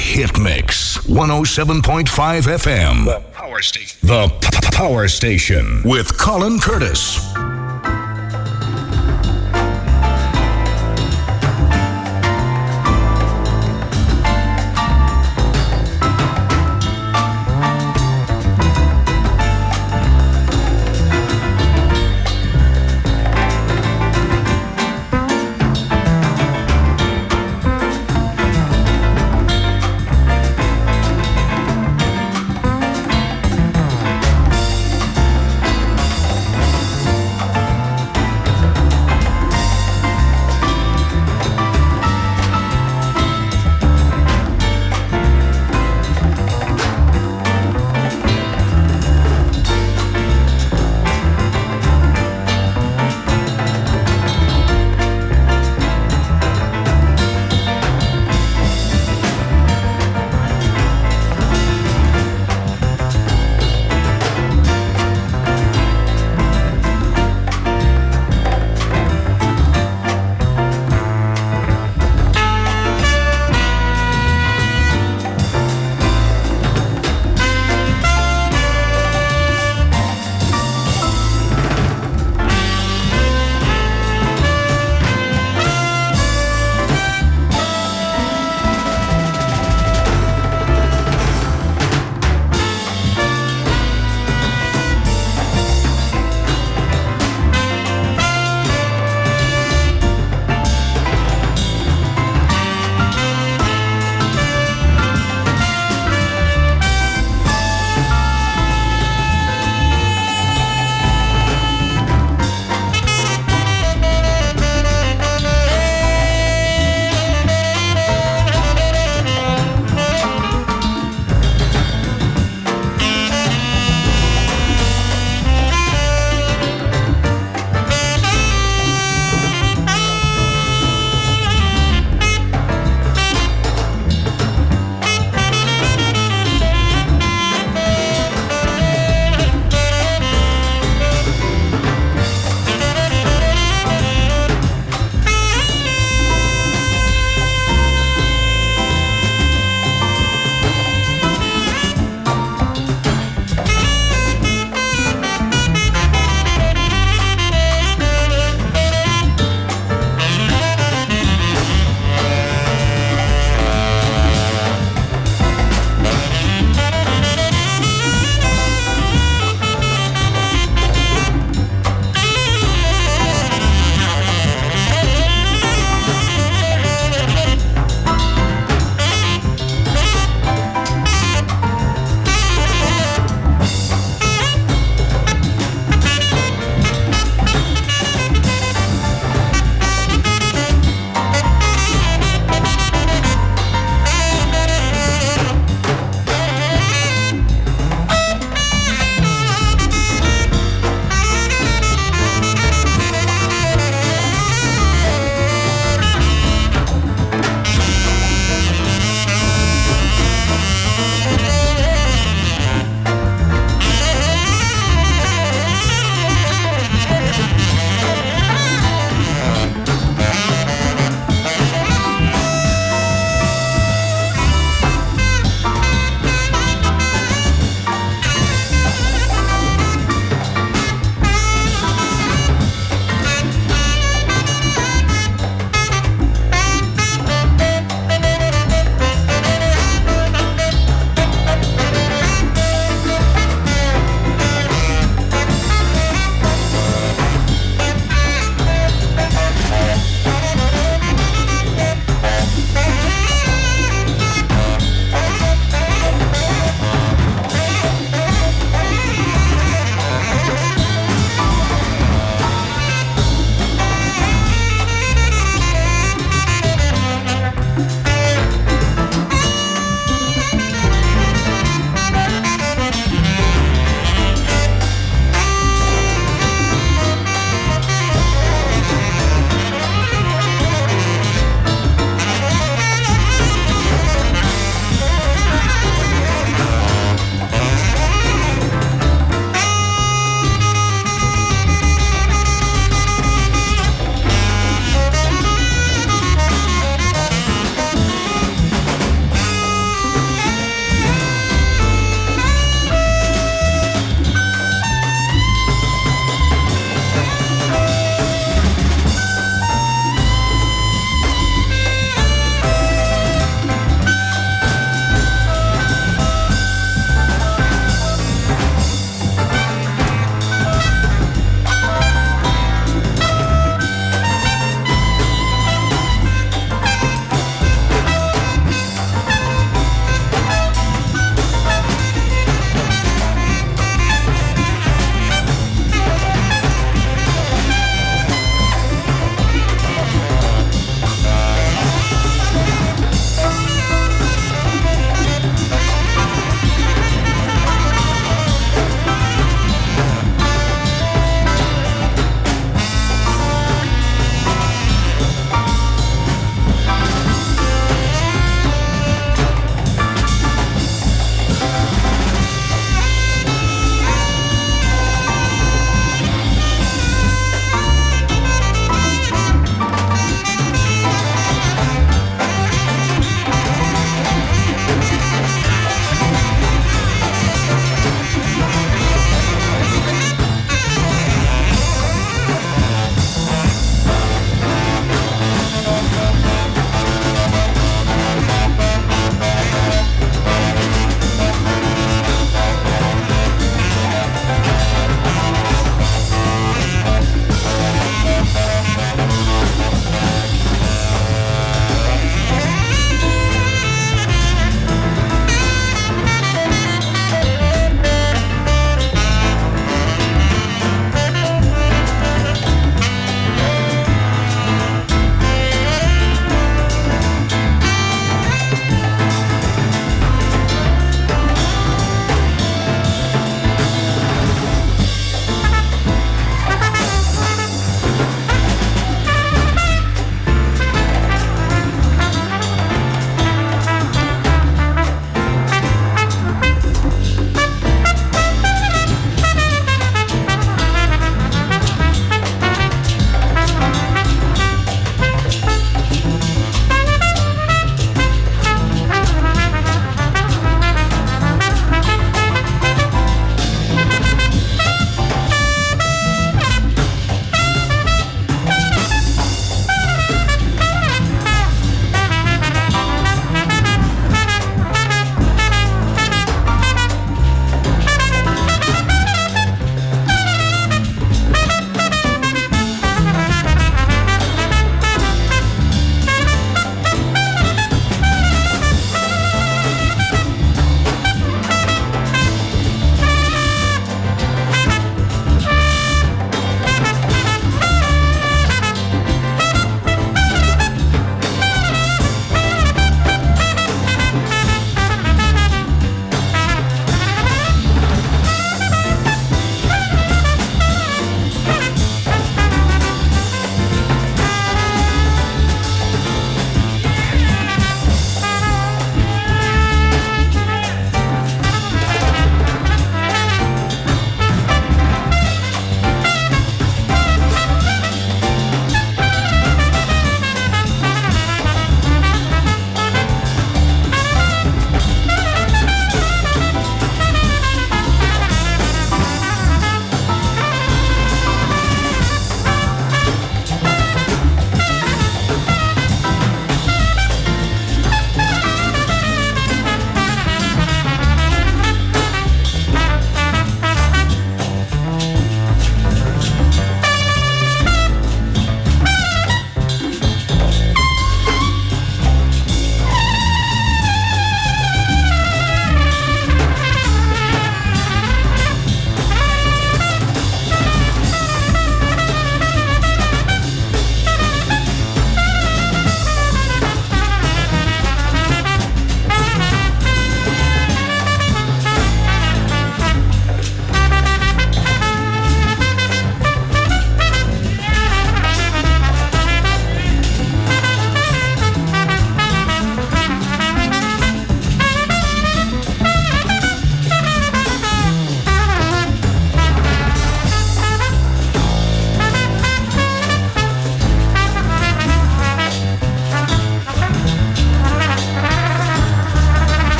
Hit Mix 107.5 FM. The Power Station. The P- Power Station with Colin Curtis.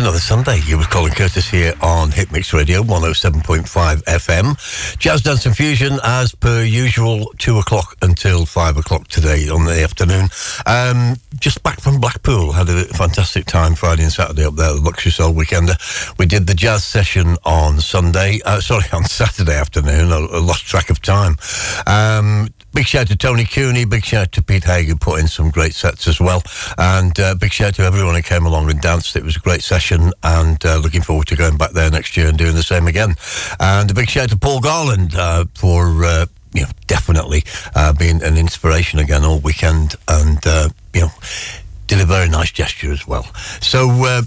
Another Sunday. You with Colin Curtis here on Hit Mix Radio 107.5 FM. Jazz Dance and Fusion as per usual, two o'clock until five o'clock today on the afternoon. Um, just back from Blackpool, had a fantastic time Friday and Saturday up there the Luxury Soul Weekender. We did the jazz session on Sunday, uh, sorry, on Saturday afternoon. I, I lost track of time. Um, Big shout to Tony Cooney, big shout to Pete Hagen, put in some great sets as well. And uh, big shout to everyone who came along and danced. It was a great session and uh, looking forward to going back there next year and doing the same again. And a big shout to Paul Garland uh, for, uh, you know, definitely uh, being an inspiration again all weekend and, uh, you know, did a very nice gesture as well. So,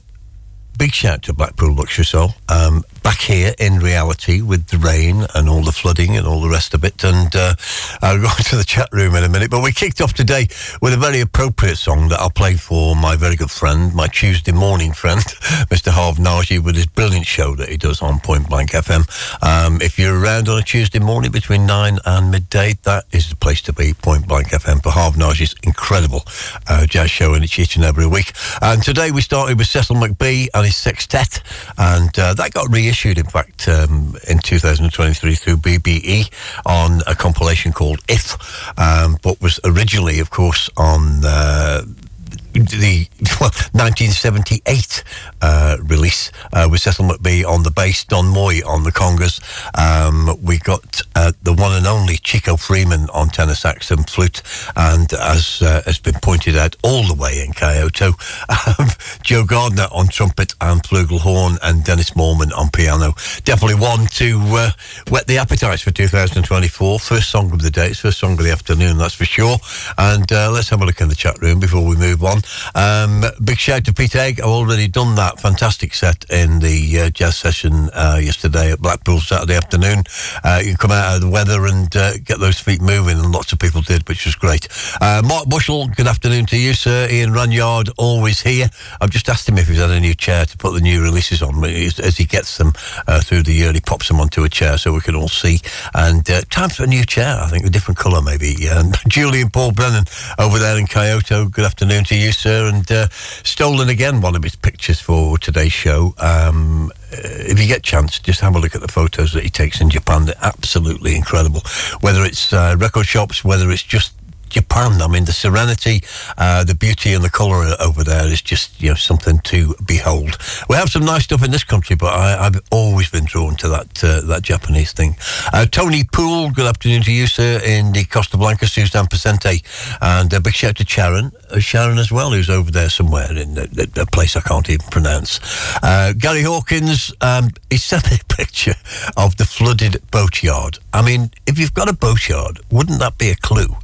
big shout to Blackpool Luxury Soul. Um, back here in reality with the rain and all the flooding and all the rest of it. And uh, I'll go into the chat room in a minute. But we kicked off today with a very appropriate song that I'll play for my very good friend, my Tuesday morning friend, Mr. Harv Naji, with his brilliant show that he does on Point Blank FM. Um, if you're around on a Tuesday morning between 9 and midday, that is the place to be, Point Blank FM, for Harv Naji's incredible uh, jazz show, and it's each and every week. And today we started with Cecil McBee and his sextet, and uh, that got reissued issued, in fact, um, in 2023 through BBE on a compilation called If, um, but was originally, of course, on uh, the well, 1978 uh, release uh, with Cecil McBee on the bass, Don Moye on the congas. Um, we got uh, the one and only Chico Freeman on tenor sax and flute, and as uh, has been pointed out all the way in Kyoto, um, Joe Gardner on trumpet and flugelhorn, and Dennis Moorman on piano. Definitely one to uh, whet the appetites for 2024. First song of the day, it's first song of the afternoon, that's for sure. And uh, let's have a look in the chat room before we move on. Um, big shout to Pete Egg. I've already done that fantastic set in the uh, jazz session uh, yesterday at Blackpool Saturday afternoon. Uh, you come out of the weather and uh, get those feet moving, and lots of people did, which was great. Uh, Mark Bushell, good afternoon to you, sir. Ian Runyard, always here. I've just asked him if he's had a new chair to put the new releases on. As he gets them uh, through the year, he pops them onto a chair so we can all see. And time for a new chair, I think, a different colour maybe. And Julian Paul Brennan over there in Kyoto, good afternoon to you, sir, and uh, stolen again one of his pictures for today's show. Um, uh, if you get a chance, just have a look at the photos that he takes in Japan. They're absolutely incredible. Whether it's uh, record shops, whether it's just Japan. I mean, the serenity, uh, the beauty, and the colour over there is just you know something to behold. We have some nice stuff in this country, but I, have always been drawn to that uh, that Japanese thing. Uh, Tony Poole, good afternoon to you, sir, in the Costa Blanca, Susan Pacente, and a big shout to Sharon, uh, Sharon as well, who's over there somewhere in a, a place I can't even pronounce. Uh, Gary Hawkins, um, he sent me a picture of the flooded boatyard. I mean, if you've got a boatyard, wouldn't that be a clue?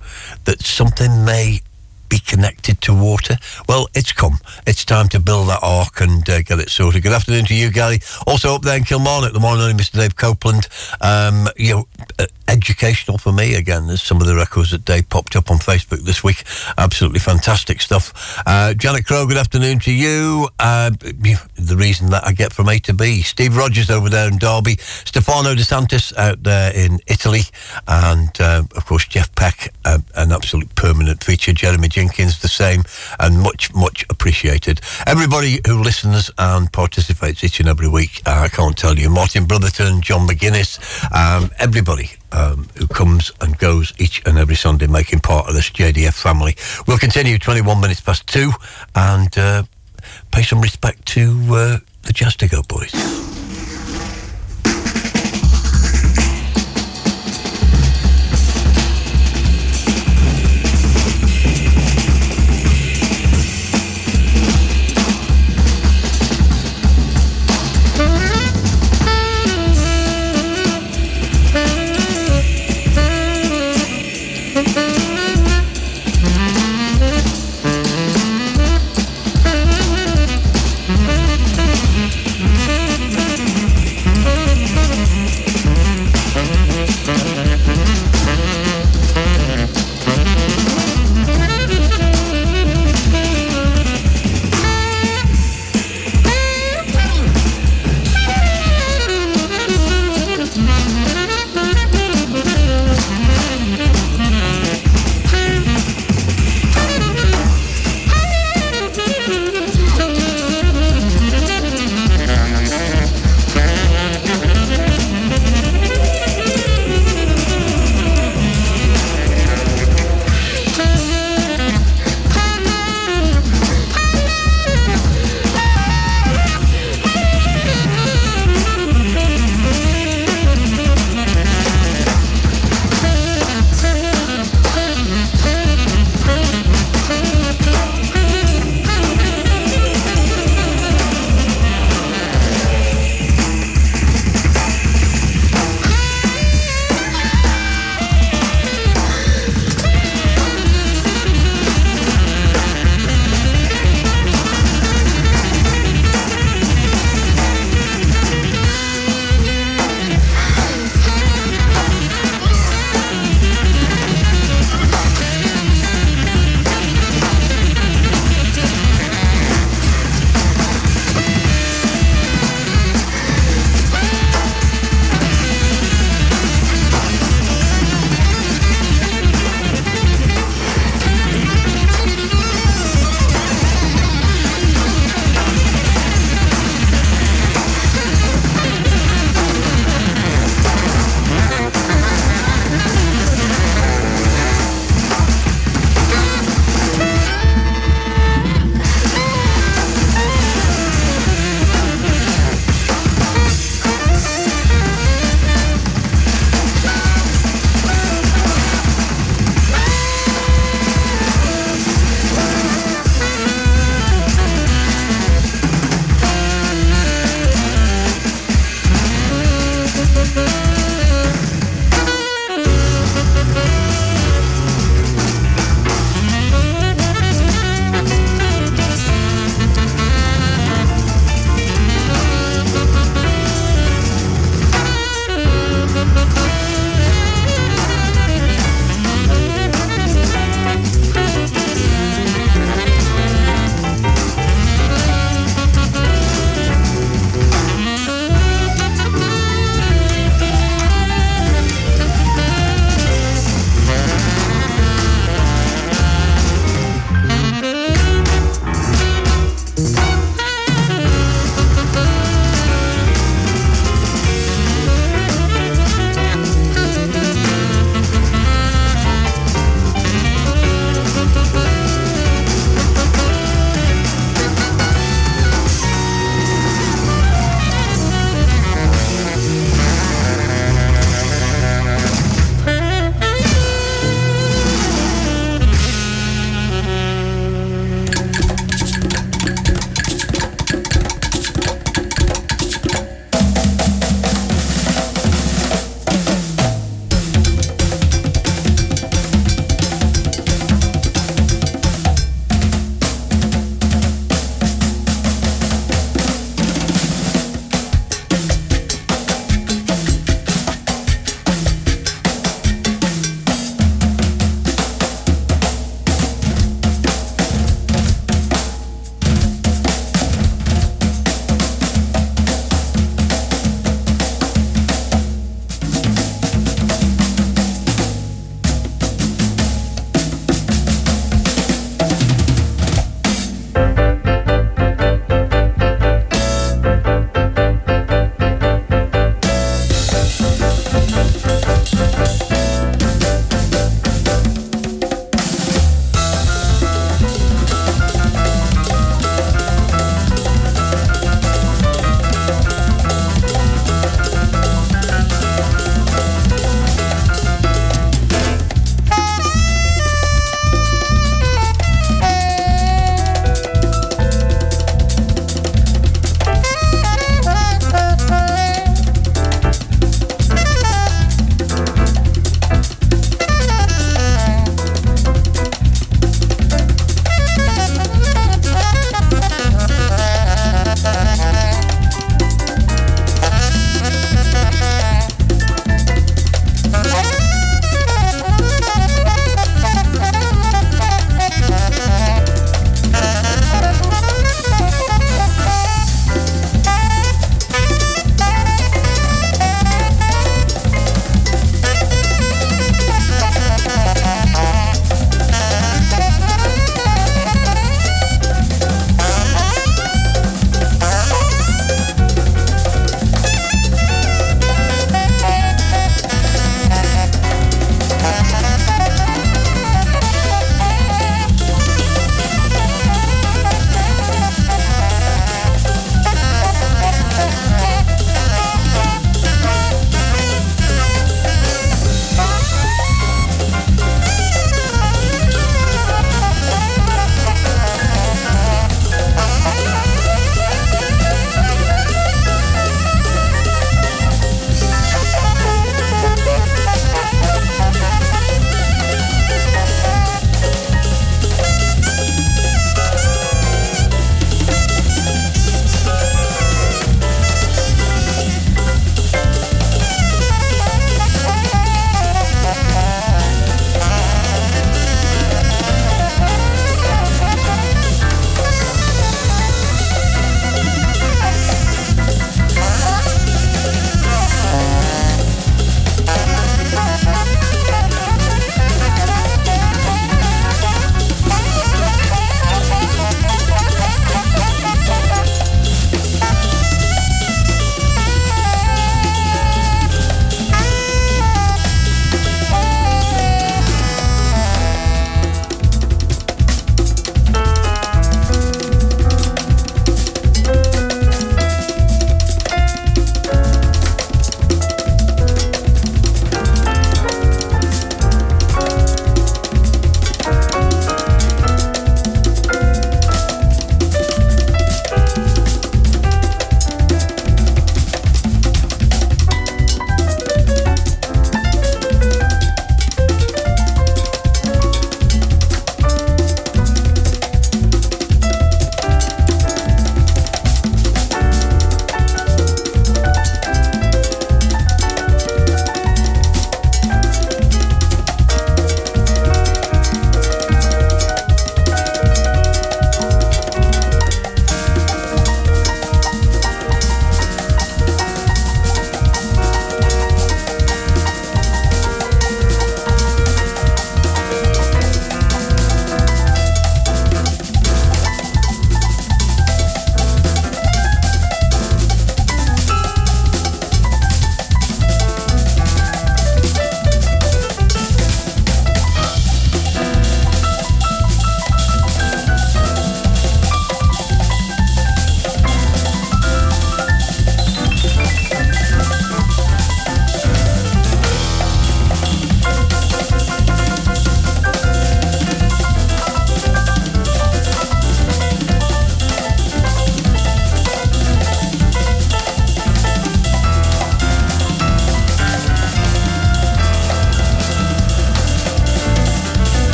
That something may be connected to water? Well, it's come. It's time to build that ark and uh, get it sorted. Good afternoon to you, Gary. Also up there in Kilmarnock, the morning, Mr. Dave Copeland. Um, you know, uh, educational for me again. There's some of the records that Dave popped up on Facebook this week. Absolutely fantastic stuff. Uh, Janet Crow, good afternoon to you. Uh, the reason that I get from A to B. Steve Rogers over there in Derby. Stefano De Santis out there in Italy. And, uh, of course, Jeff Peck, uh, an absolute permanent feature. Jeremy Jenkins, the same. And much, much appreciated. Everybody who listens and participates each and every week, uh, I can't tell you. Martin Brotherton, John McGuinness, um, everybody um, who comes and goes each and every Sunday making part of this JDF family. We'll continue 21 minutes past two and uh, pay some respect to uh, the Jastigo boys.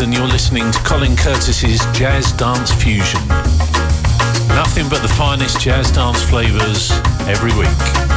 And you're listening to Colin Curtis's Jazz Dance Fusion. Nothing but the finest jazz dance flavours every week.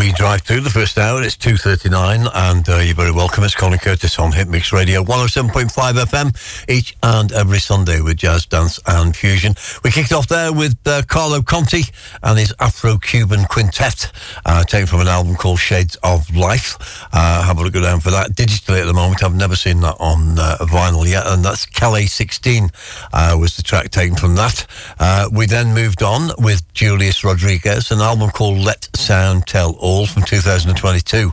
We drive through the first hour. It's 2.39 and uh, you're very welcome. It's Colin Curtis on Hit Mix Radio 107.5 FM each and every Sunday with jazz, dance and fusion. We kicked off there with uh, Carlo Conti and his Afro-Cuban quintet uh, taken from an album called Shades of Life. Uh, have a look around for that digitally at the moment. I've never seen that on uh, vinyl yet and that's Calais 16 uh, was the track taken from that. We then moved on with Julius Rodriguez, an album called Let Sound Tell All from 2022.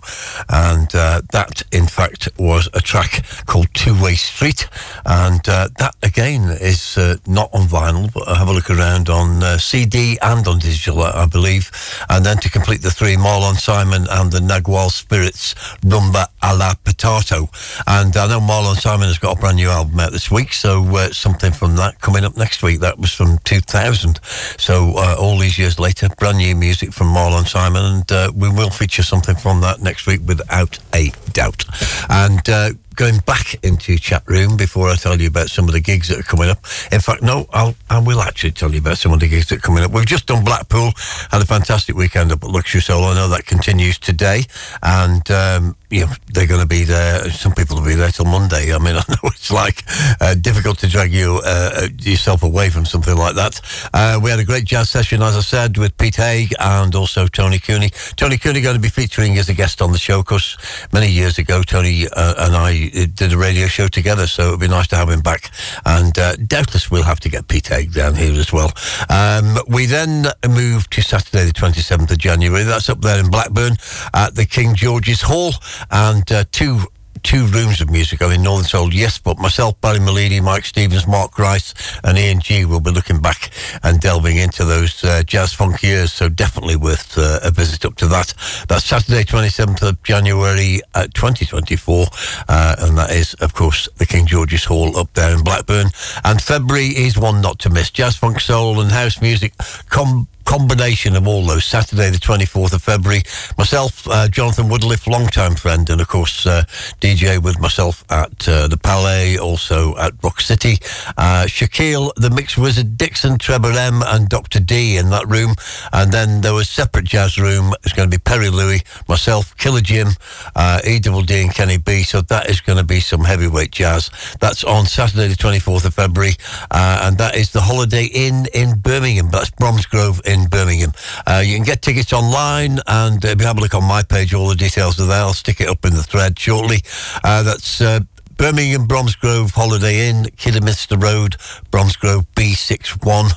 And uh, that, in fact, was a track called Two Way Street. And uh, that, again, is uh, not on vinyl, but have a look around on uh, CD and on digital, I believe. And then to complete the three, Marlon Simon and the Nagual Spirits Rumba a la Patato. And I know Marlon Simon has got a brand new album out this week, so uh, something from that coming up next week. That was from 2000. So uh, all these years later, brand new music from Marlon Simon, and uh, we will feature something from that next week without a doubt. And uh, going back into your chat room before I tell you about some of the gigs that are coming up. In fact, no, I'll, I will actually tell you about some of the gigs that are coming up. We've just done Blackpool, had a fantastic weekend up at Luxury Soul. I know that continues today, and um, you know, they're going to be there. Some people will be there till Monday. I mean, I know it's like uh, difficult to drag you uh, yourself away from something like that. Uh, we had a great jazz session, as I said, with Pete Haigh and also Tony Cooney. Tony Cooney going to be featuring as a guest on the show because many years ago, Tony uh, and I did a radio show together, so it'd be nice to have him back. And uh, doubtless we'll have to get Pete Haigh down here as well. Um, we then moved to Saturday, the 27th of January. That's up there in Blackburn at the King George's Hall, and uh, two two rooms of music in Northern Soul, yes, but myself, Barry Malini, Mike Stevens, Mark Rice, and Ian G will be looking back and delving into those uh, jazz funk years, so definitely worth uh, a visit up to that. That's Saturday, 27th of January uh, 2024, and that is, of course, the King George's Hall up there in Blackburn. And February is one not to miss. Jazz, funk, soul, and house music come combination of all those. Saturday, the 24th of February. Myself, uh, Jonathan Woodliffe, long-time friend, and of course, uh, DJ with myself at uh, the Palais, also at Rock City. Uh, Shaquille, the Mixed Wizard, Dixon, Trevor M, and Dr. D in that room. And then there was separate jazz room. It's going to be Perry Louis, myself, Killer Jim, uh, E Double D, and Kenny B. So that is going to be some heavyweight jazz. That's on Saturday, the 24th of February. Uh, and that is the Holiday Inn in Birmingham. That's Bromsgrove in in Birmingham. Uh, you can get tickets online and uh, have a look on my page. All the details are there. I'll stick it up in the thread shortly. Uh, that's uh, Birmingham Bromsgrove Holiday Inn, Kidderminster Road, Bromsgrove B61.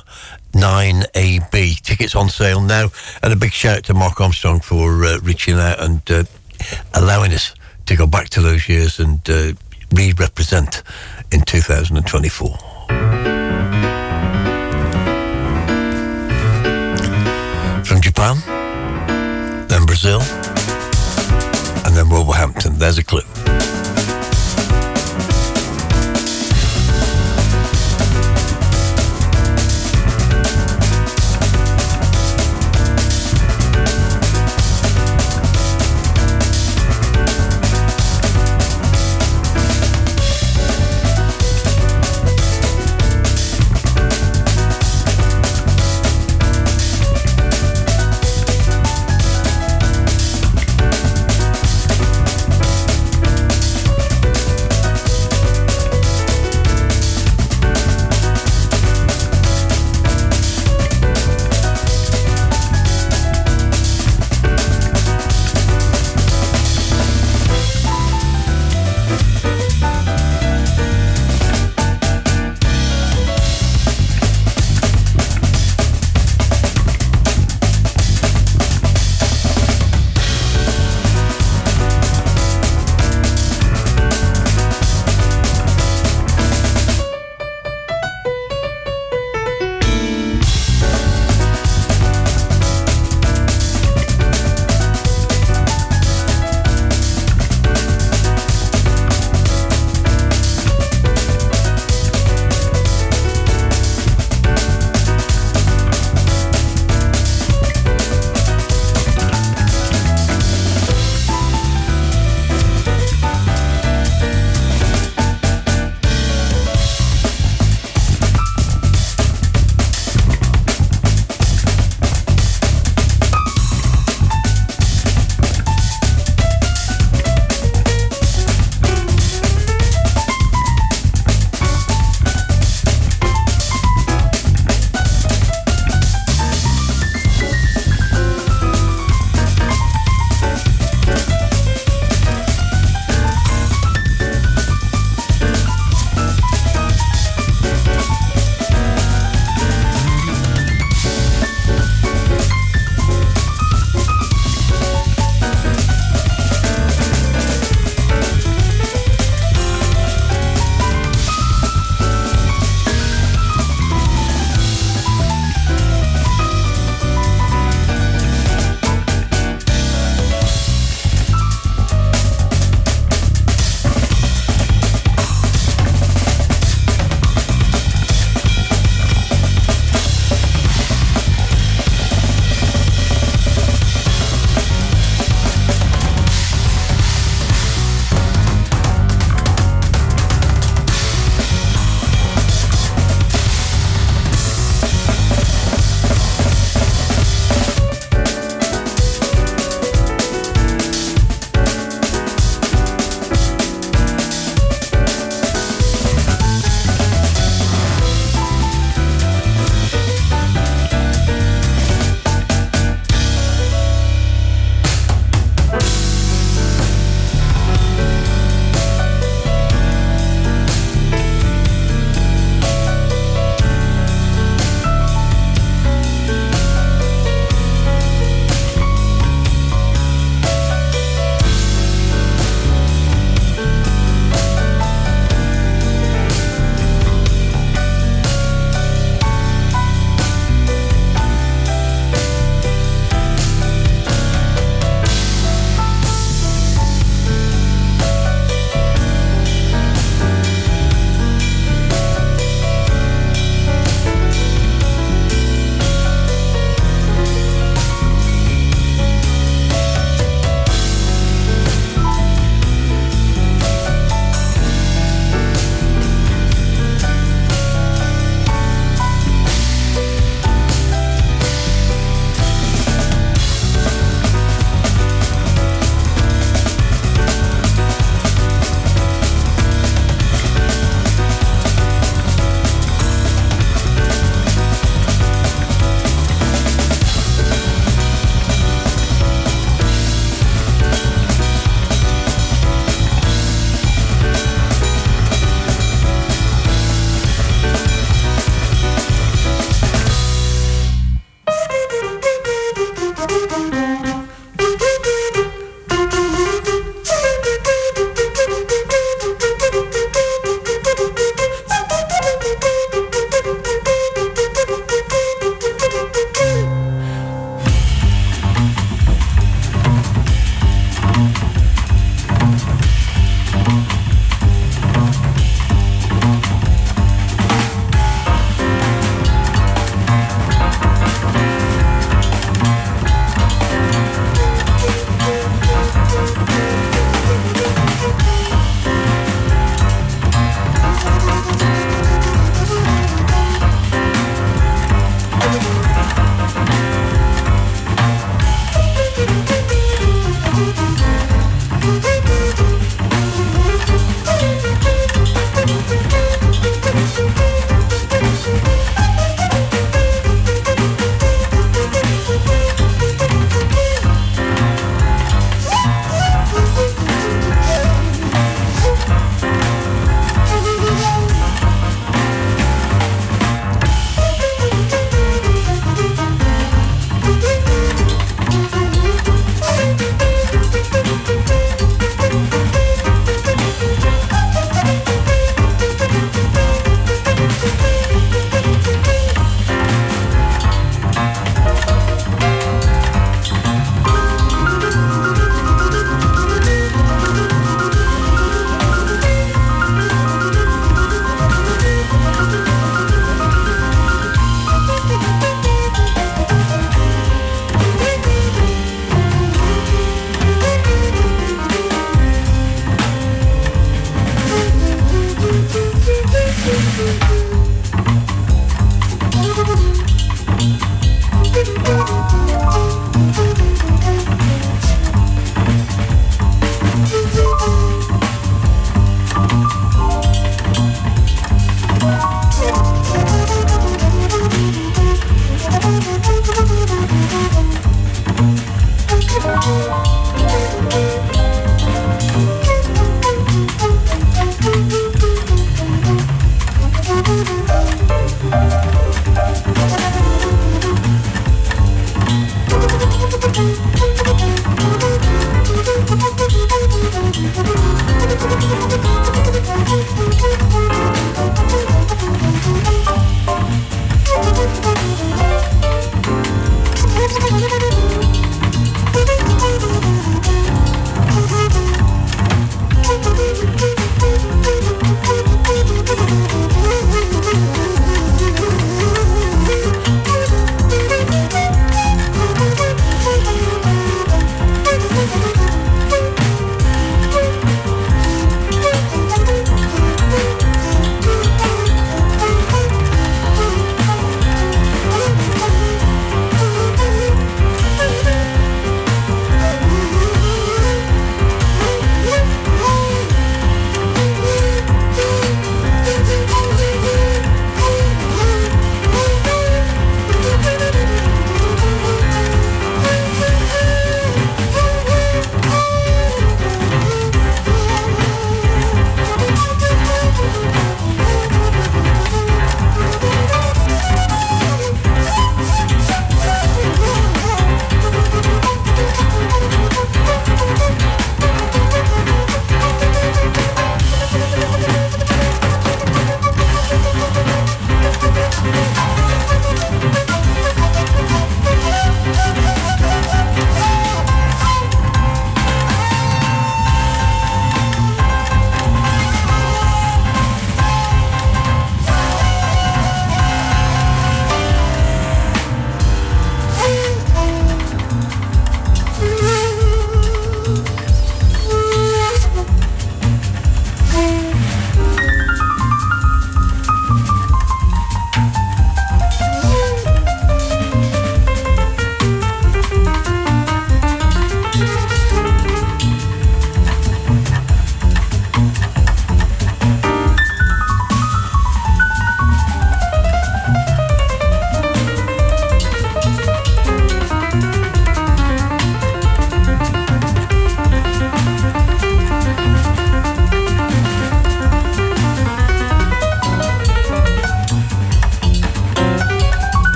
9AB. Tickets on sale now. And a big shout out to Mark Armstrong for uh, reaching out and uh, allowing us to go back to those years and re represent in 2024. From Japan, then Brazil, and then Wolverhampton. There's a clue.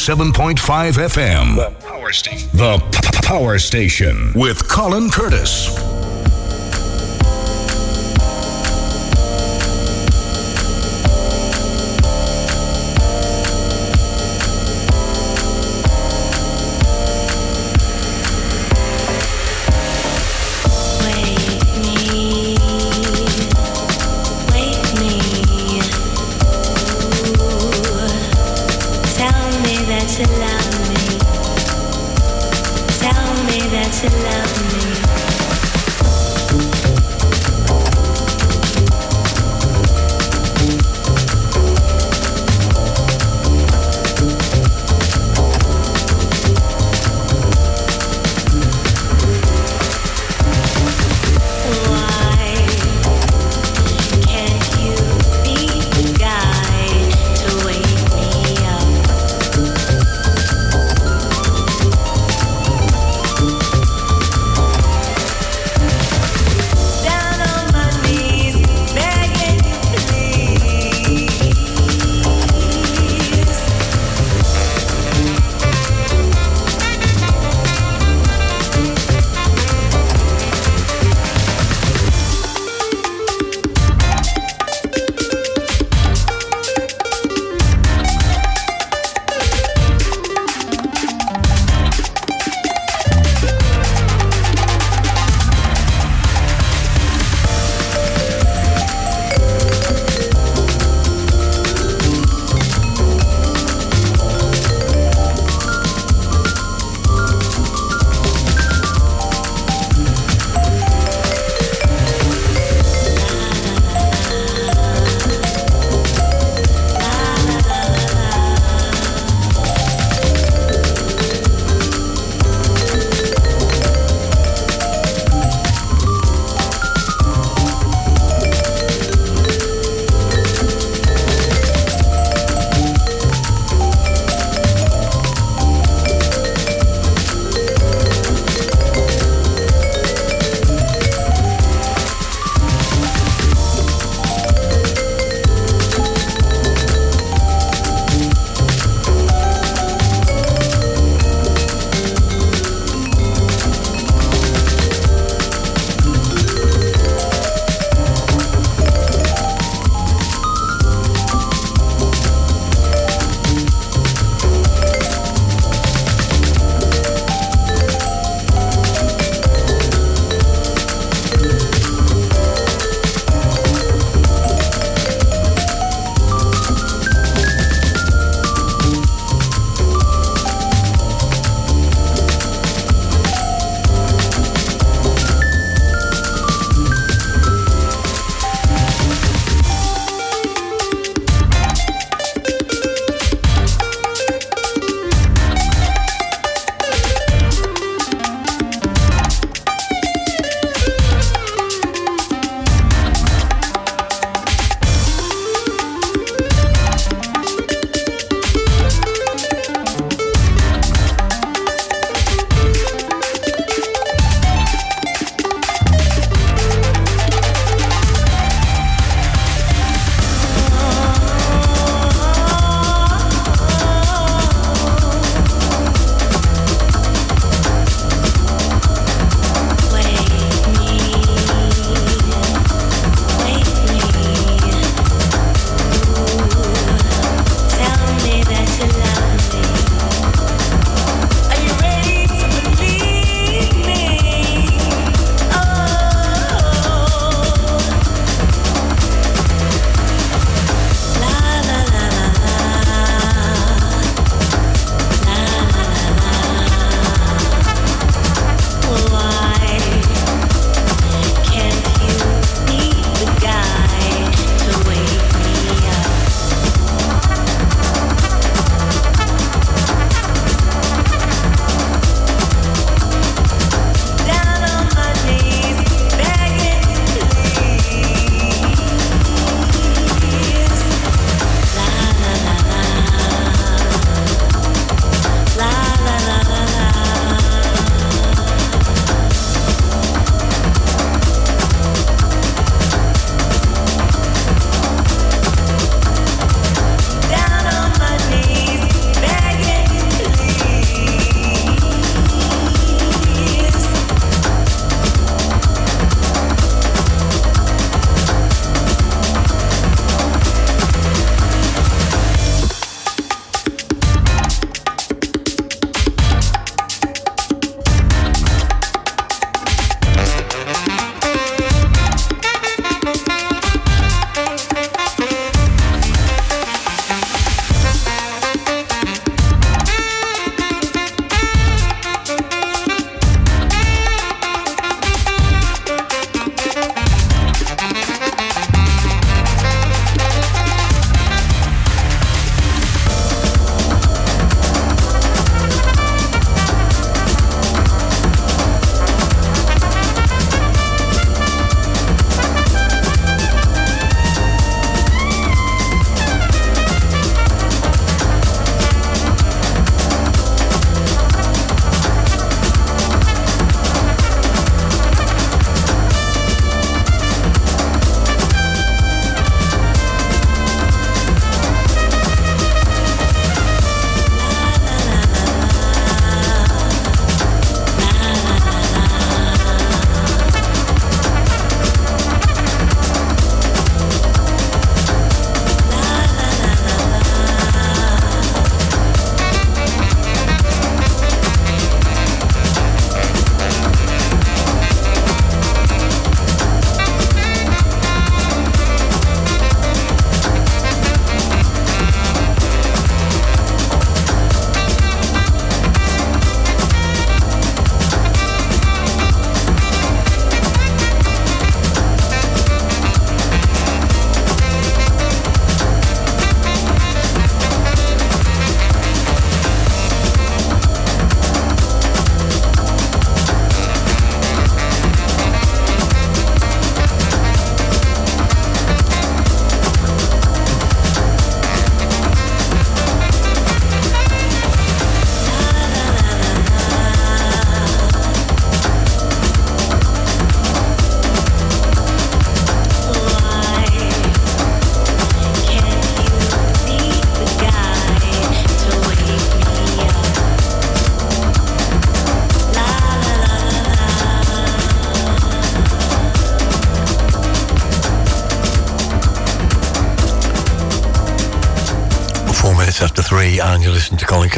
107.5 FM. The Power Station. The Power Station with Colin Curtis.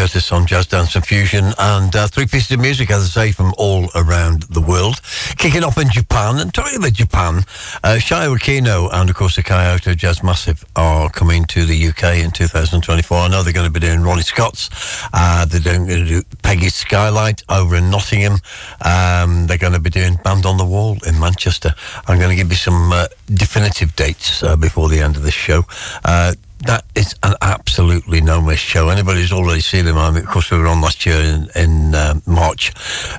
Curtis on Jazz Dance and Fusion, and uh, three pieces of music, as I say, from all around the world. Kicking off in Japan, and talking about Japan, uh, Okino and, of course, the Kyoto Jazz Massive are coming to the UK in 2024. I know they're going to be doing Ronnie Scott's, uh, they're going to do Peggy's Skylight over in Nottingham, um, they're going to be doing Band on the Wall in Manchester. I'm going to give you some uh, definitive dates uh, before the end of this show. Uh, that is an miss show. Anybody who's already seen I mean, of course, we were on last year in, in uh, March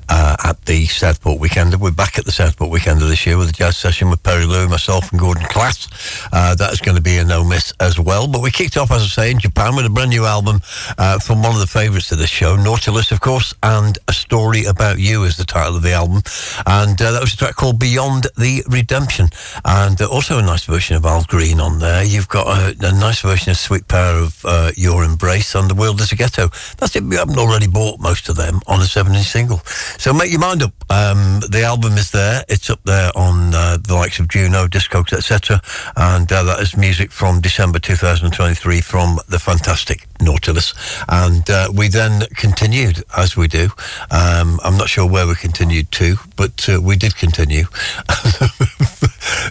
uh, at the Southport Weekend. We're back at the Southport Weekend of this year with a jazz session with Perry Louis, myself, and Gordon Class. Uh, that is going to be a no miss as well. But we kicked off, as I say, in Japan with a brand new album uh, from one of the favourites of the show, Nautilus, of course, and A Story About You is the title of the album. And uh, that was a track called Beyond the Redemption. And uh, also a nice version of Al Green on there. You've got a, a nice version of Sweet Power of uh, Your Embrace and The World is a Ghetto. That's it. We haven't already bought most of them on a 7 inch single. So make your mind up. Um, the album is there. It's up there on uh, the likes of Juno, Discogs, etc. And uh, that is music from December 2023 from the fantastic Nautilus. And uh, we then continued, as we do. Um, I'm not sure where we continued to, but uh, we did continue.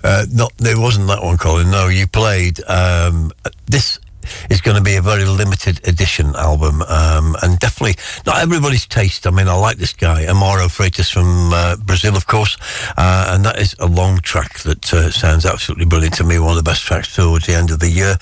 uh, not it wasn't that one, Colin. No, you played um, this is going to be a very limited edition album, um, and definitely not everybody's taste. I mean, I like this guy, Amaro Freitas from uh, Brazil, of course, uh, and that is a long track that uh, sounds absolutely brilliant to me. One of the best tracks towards the end of the year.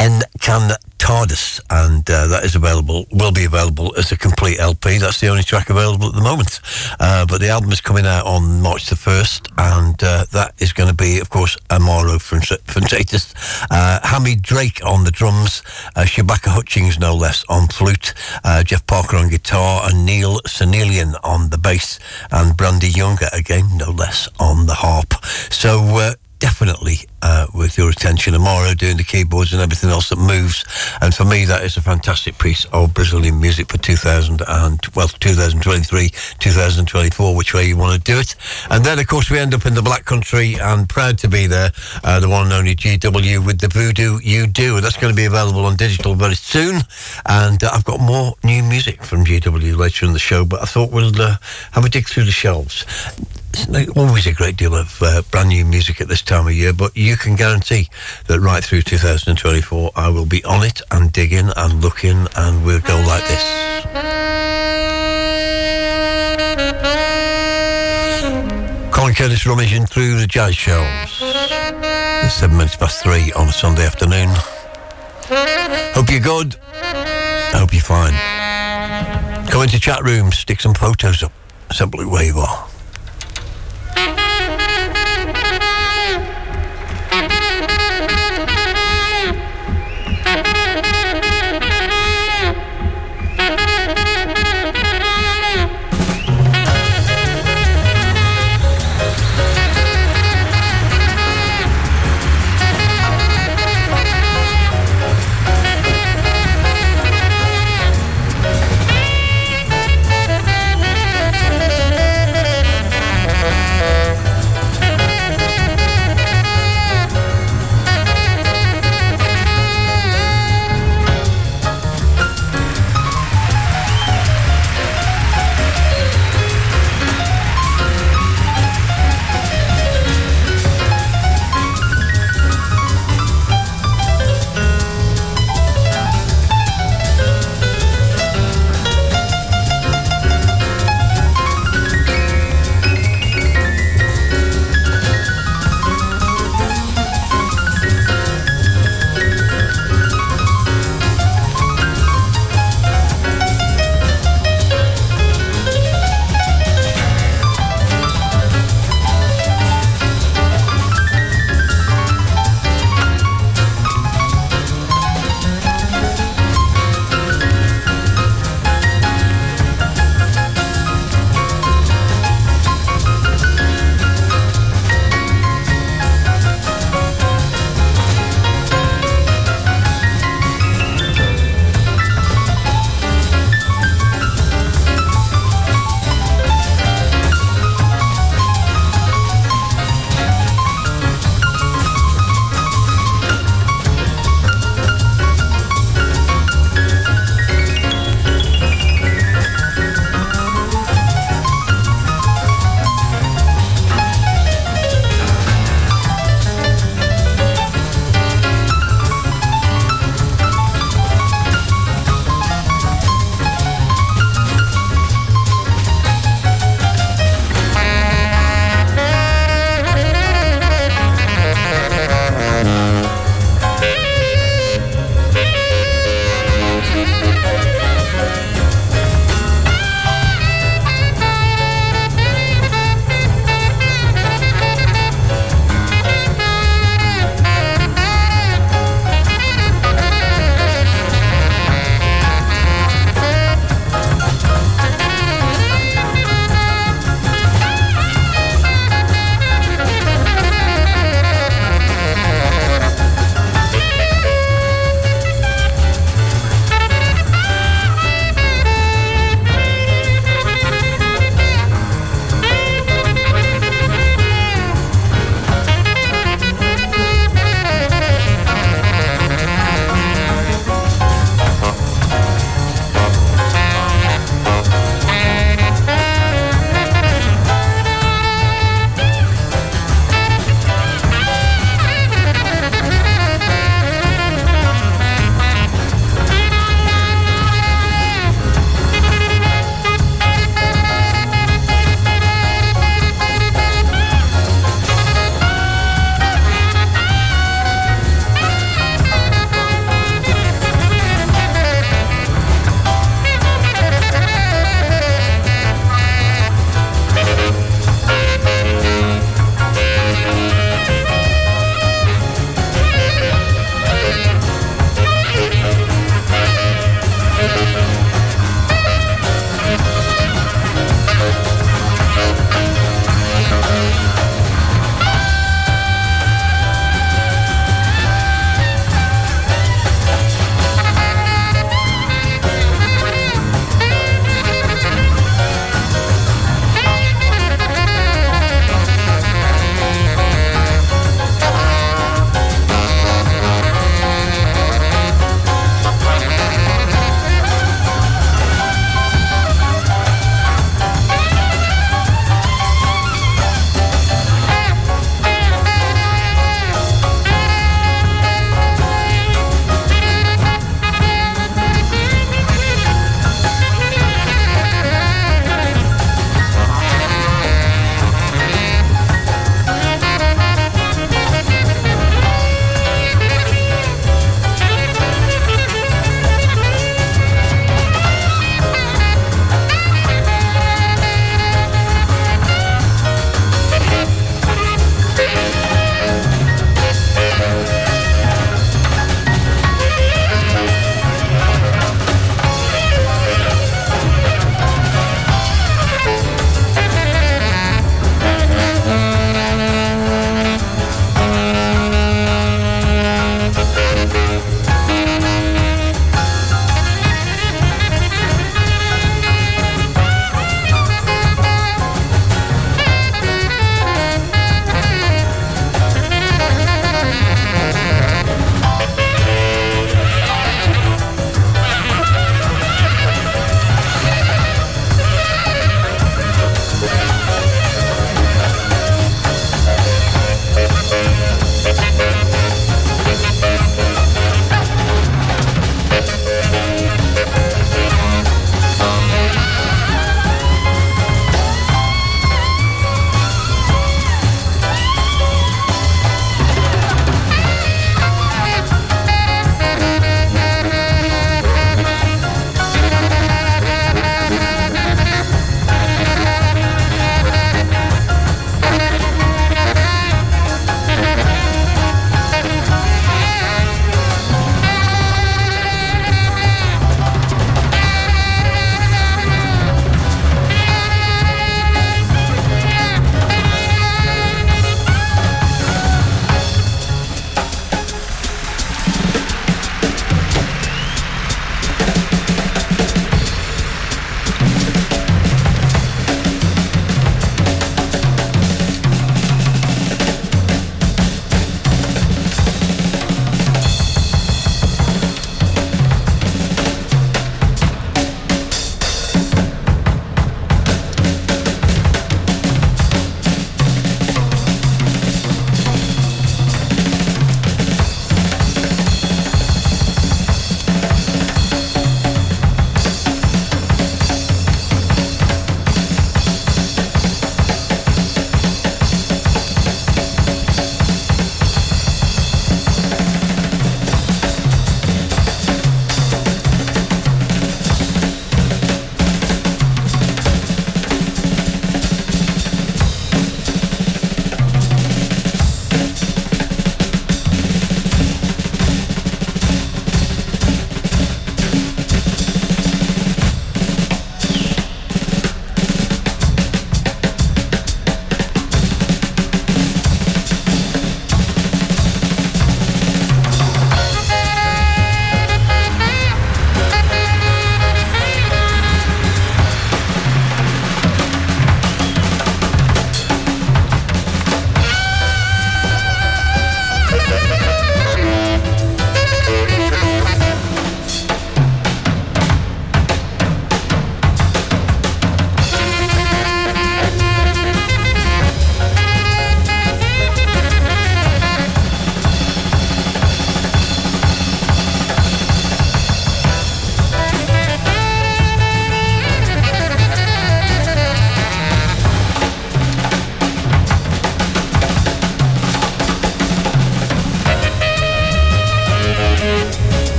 En Can TARDIS, and uh, that is available, will be available as a complete LP. That's the only track available at the moment. Uh, but the album is coming out on March the 1st, and uh, that is going to be, of course, Amaro Freitas, uh, Hamid Drake on the drums, uh, Shabaka Hutchings, no less, on flute, uh, Jeff Parker on guitar, and Aniel Someillan on the bass, and Brandee Younger, again, no less, on the harp. So, uh, definitely uh, with your attention. Amaro doing the keyboards and everything else that moves. And for me, that is a fantastic piece of Brazilian music for 2000 and, well, 2023, 2024, which way you want to do it. And then, of course, we end up in the Black Country and proud to be there, uh, the one and only GW with the Voodoo You Do. And that's going to be available on digital very soon. And uh, I've got more new music from GW later in the show, but I thought we'll uh, have a dig through the shelves always a great deal of uh, brand new music at this time of year, but you can guarantee that right through 2024, I will be on it and digging and looking, and we'll go like this. Colin Curtis rummaging through the jazz shelves. It's seven minutes past three on a Sunday afternoon. Hope you're good. Hope you're fine. Come into chat rooms, stick some photos up. Simply where you are.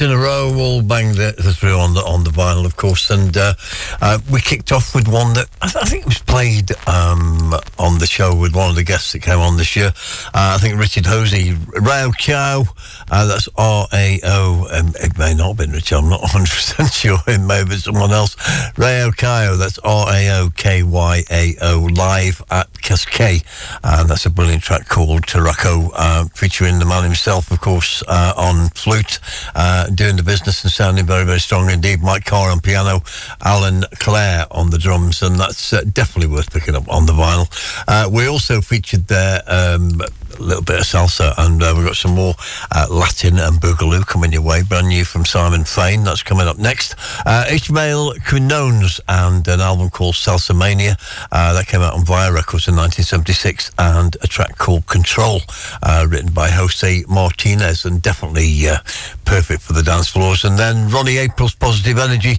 In a row, all banged the, the through on the on the vinyl, of course. And uh, uh, we kicked off with one that I, th- I think was played um, on the show with one of the guests that came on this year. Uh, I think Richard Hosey, Rao Kyao. Uh, that's R A O. It may not have been Richard. I'm not 100 percent sure. It may have been someone else. Rao Kyao. That's R A O K Y A O. Live at Cascade, and that's a brilliant track called Tarako, uh, featuring the man himself, of course, uh, on flute, uh, doing the business and sounding very, very strong indeed. Mike Carr on piano, Alan Clare on the drums, and that's uh, definitely worth picking up on the vinyl. Uh, we also featured there um, a little bit of salsa, and uh, we've got some more uh, Latin and Boogaloo coming your way. Brand new from Simon Fain. That's coming up next. Uh, Ishmael Quinones and an album called Salsa Mania. Uh, that came out on Vaya Records in 1976, and a track called Control, uh, written by Jose Martinez, and definitely uh, perfect for the dance floors. And then Ronnie April's Positive Energy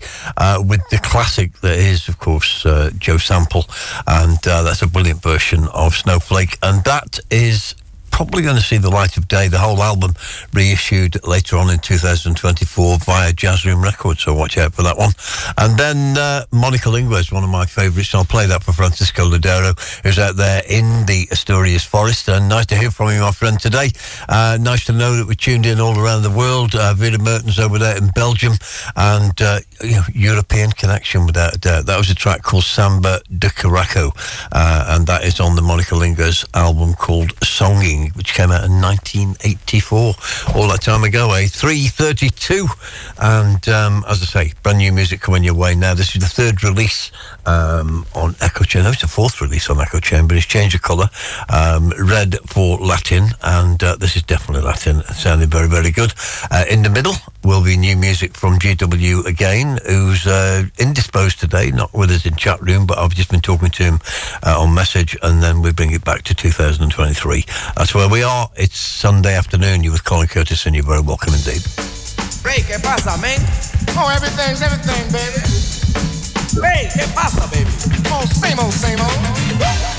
with the classic that is, of course, Joe Sample, and that's a brilliant version of Snowflake, and that is probably going to see the light of day. The whole album reissued later on in 2024 via Jazzroom Records, so watch out for that one. And then uh, Monika Linges is one of my favourites, I'll play that for Francisco Ladero, who's out there in the Asturias forest. And nice to hear from you, my friend, today. Uh, nice to know that we're tuned in all around the world. Uh, Vida Mertens over there in Belgium, and uh, you know, European connection without a doubt. That was a track called Samba de Caraco, uh, and that is on the Monika Linges' album called Songing which came out in 1984, all that time ago, eh? 332. And um, as I say, brand new music coming your way now. This is the third release um, on Echo Chain. No, it's the fourth release on Echo Chamber. it's changed the colour. Um, red for Latin, and uh, this is definitely Latin, sounding very, very good. Uh, in the middle will be new music from GW again, who's uh, indisposed today, not with us in chat room, but I've just been talking to him uh, on message, and then we bring it back to 2023. That's where we are. It's Sunday afternoon. You're with Colin Curtis, and you're very welcome indeed. Ray, ¿qué pasa, man? Oh, everything's everything, baby. Ray, ¿qué pasa, baby? Oh, same old, same old.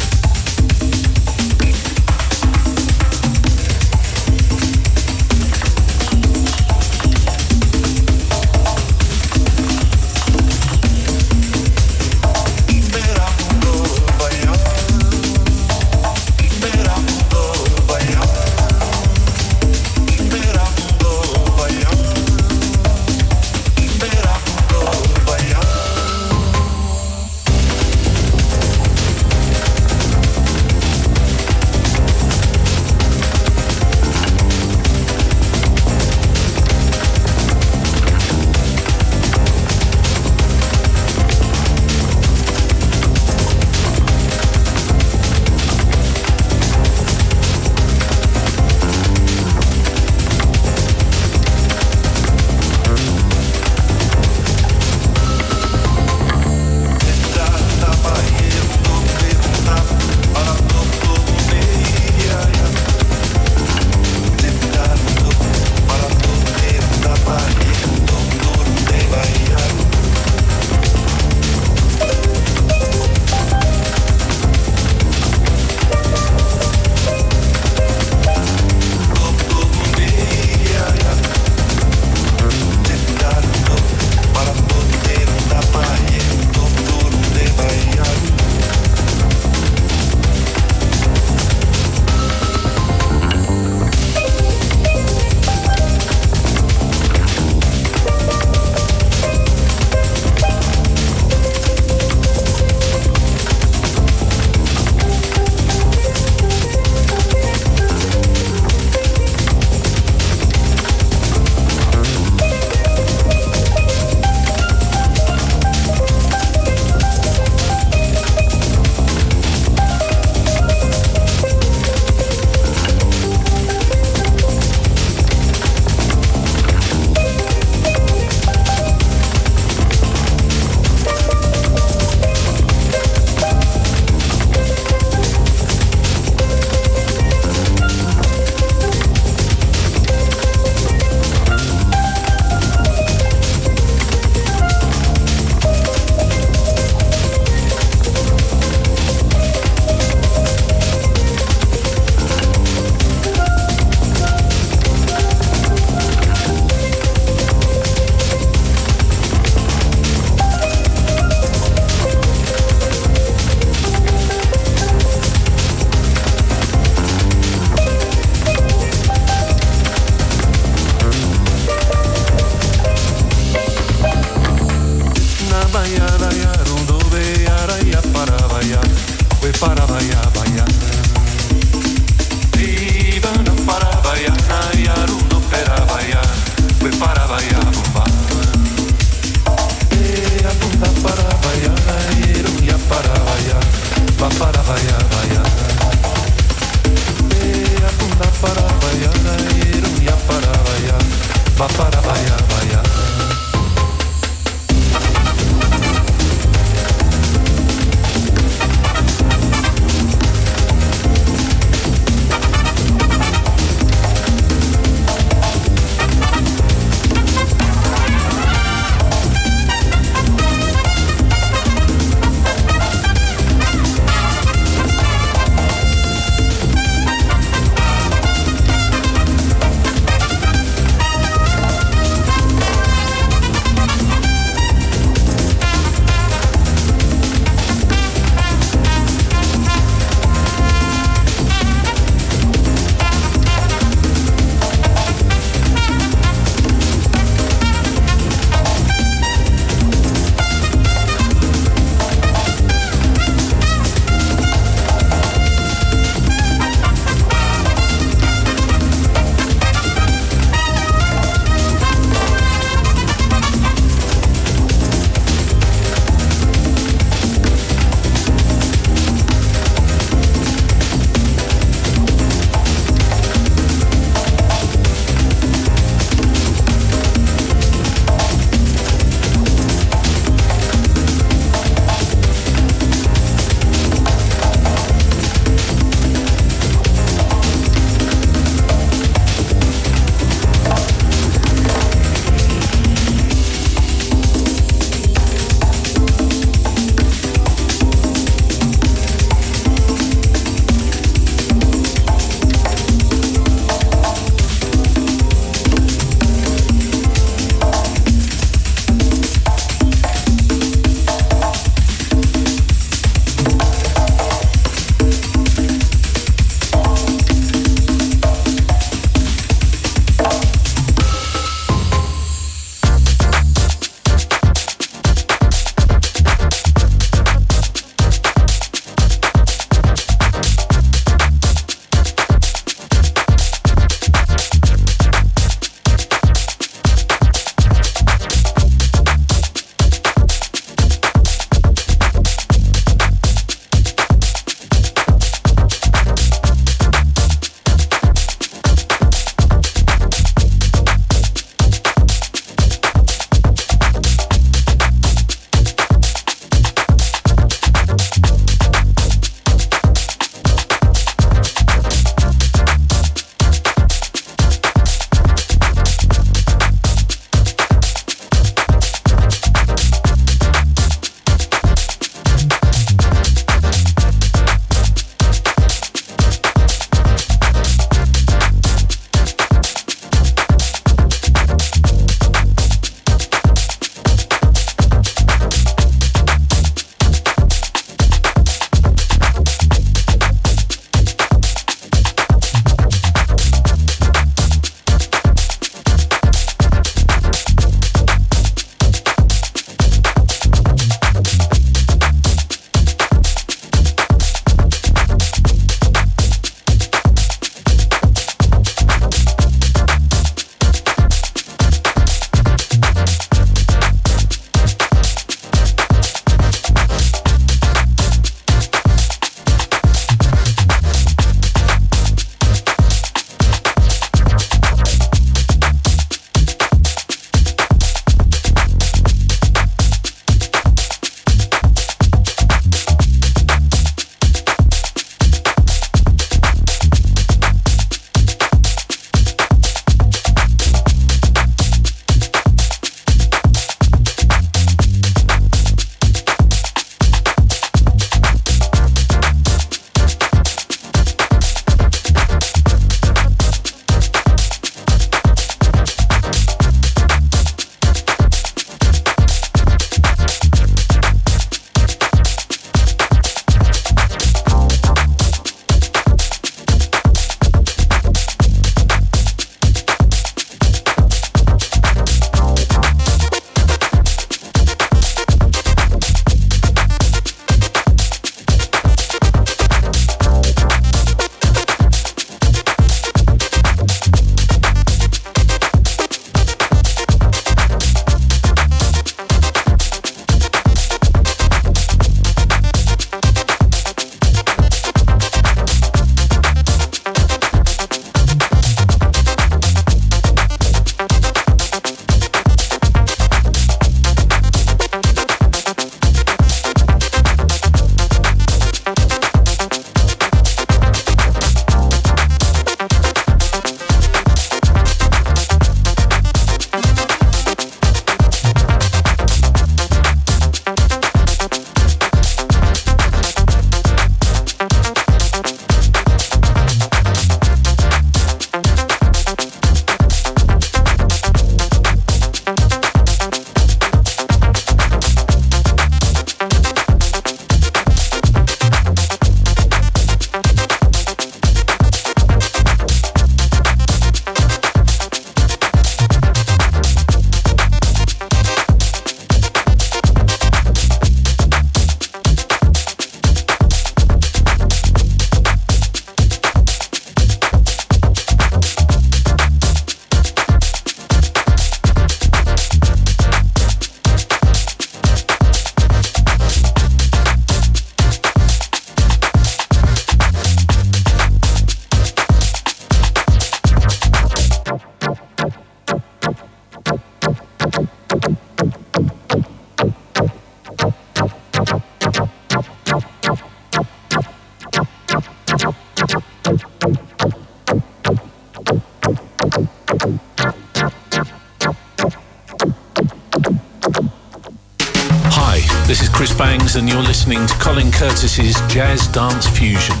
Jazz Dance Fusion.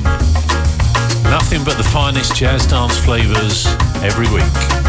Nothing but the finest jazz dance flavours every week.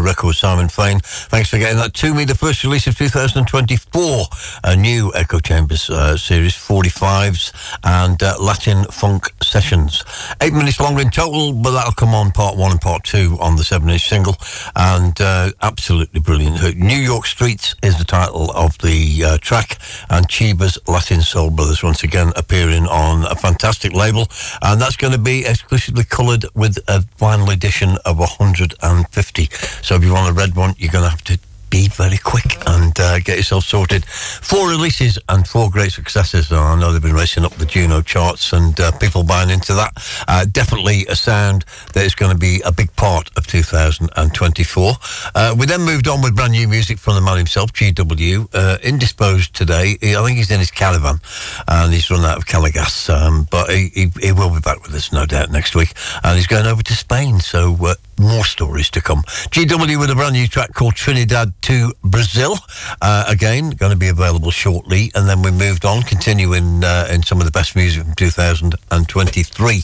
Chamber Records, Simon Fain. Thanks for getting that to me. The first release of 2024, a new Echo Chambers uh, series, 45s and uh, Latin Funk Sessions. Eight minutes long in total, but that'll come on part one and part two on the seven inch single. And uh, absolutely brilliant. New York Streets is the title of the uh, track, and Chiba's Latin Soul Brothers once again appearing on a fantastic label. And that's going to be exclusively coloured with a vinyl edition of 150. So if you want a red one, you're going to have to be very quick and uh, get yourself sorted. Four releases and four great successes. I know they've been racing up the Juno charts and uh, people buying into that. Uh, definitely a sound that is going to be a big part of 2024. Uh, we then moved on with brand new music from the man himself, GW. Uh, indisposed today. I think he's in his caravan and he's run out of Calor Gas, um, but he, he, he, will be back with us, no doubt, next week. And he's going over to Spain, so uh, more stories to come. GW with a brand new track called Trinidad to Brazil. Uh, again, going to be available shortly. And then we moved on, continuing uh, in some of the best music from 2023.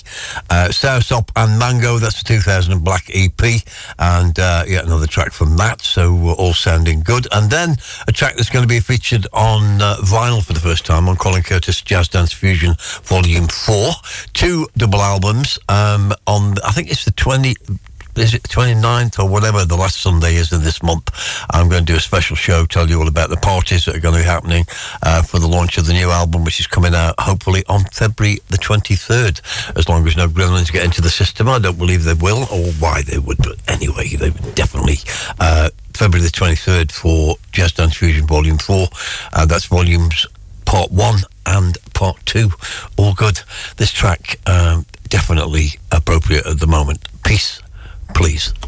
Uh, Soursop and Mango, that's the 2000 Black EP. And uh, yet another track from that. So we're all sounding good. And then a track that's going to be featured on uh, vinyl for the first time on Colin Curtis Jazz Dance Fusion Volume 4. Two double albums um, on, I think it's the 20 is it 29th or whatever the last Sunday is of this month. I'm going to do a special show, tell you all about the parties that are going to be happening uh, for the launch of the new album, which is coming out hopefully on February the 23rd. As long as no gremlins get into the system, I don't believe they will, or why they would, but anyway, they would definitely. Uh, February the 23rd for Jazz Dance Fusion Volume 4. Uh, that's volumes part 1 and part 2. All good. This track, um, definitely appropriate at the moment. Peace please.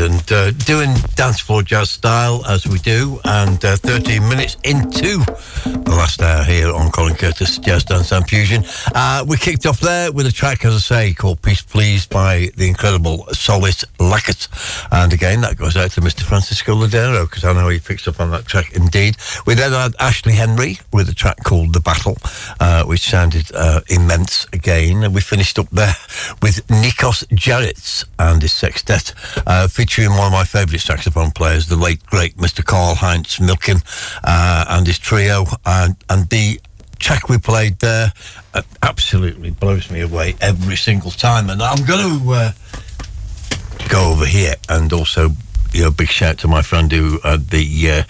And uh, doing dance floor jazz style as we do. And uh, 13 minutes into the last hour here on Colin Curtis Jazz Dance and Fusion. Uh, we kicked off there with a track, as I say, called Peace Please by the incredible Solis Lackett. And again, that goes out to Mr. Francisco Ladero because I know he picks up on that track indeed. We then had Ashley Henry with a track called The Battle, uh, which sounded uh, immense again. And we finished up there with Nikos Jarrett and his sextet, uh, featuring one of my favourite saxophone players, the late great Mr. Karl Heinz Miklin, uh, and his trio. And, and the track we played there uh, absolutely blows me away every single time. And I'm going to uh, go over here and also you know, big shout to my friend who had the, uh,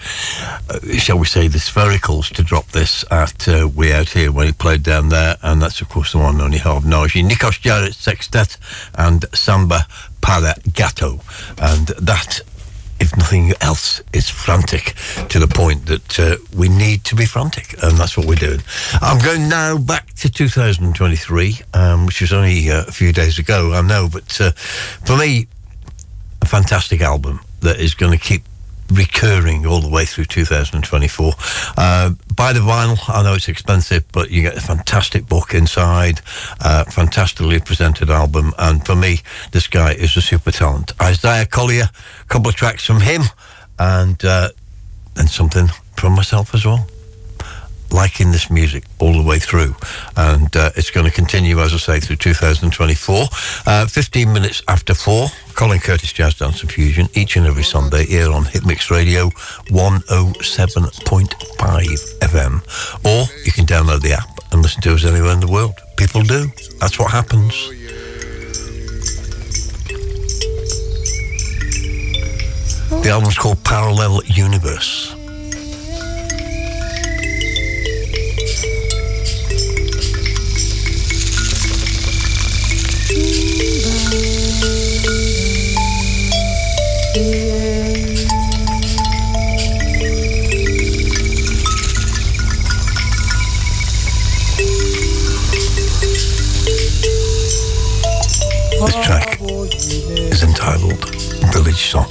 uh, shall we say, the sphericals to drop this at uh, We Out Here when he played down there. And that's, of course, the one only Harv Noji, Nikos Jarrett Sextet, and Samba Para Gato. And that, if nothing else, is frantic to the point that uh, we need to be frantic. And that's what we're doing. I'm going now back to 2023, um, which was only uh, a few days ago, I know. But uh, for me, a fantastic album that is going to keep recurring all the way through 2024. Uh, buy the vinyl. I know it's expensive, but you get a fantastic book inside, uh, fantastically presented album. And for me, this guy is a super talent. Isaiah Collier, a couple of tracks from him, and uh, and something from myself as well liking this music all the way through. And uh, it's going to continue, as I say, through 2024. Uh, 15 minutes after four, Colin Curtis Jazz Dance and Fusion, each and every Sunday here on Hitmix Radio 107.5 FM. Or you can download the app and listen to us anywhere in the world. People do. That's what happens. The album's called Parallel Universe. This track is entitled Village Song.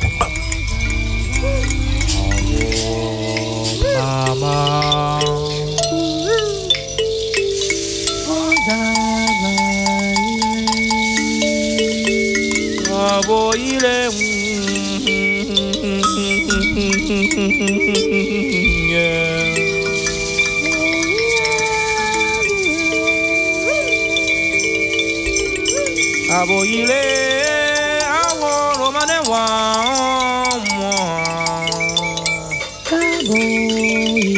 Awo romane wa mo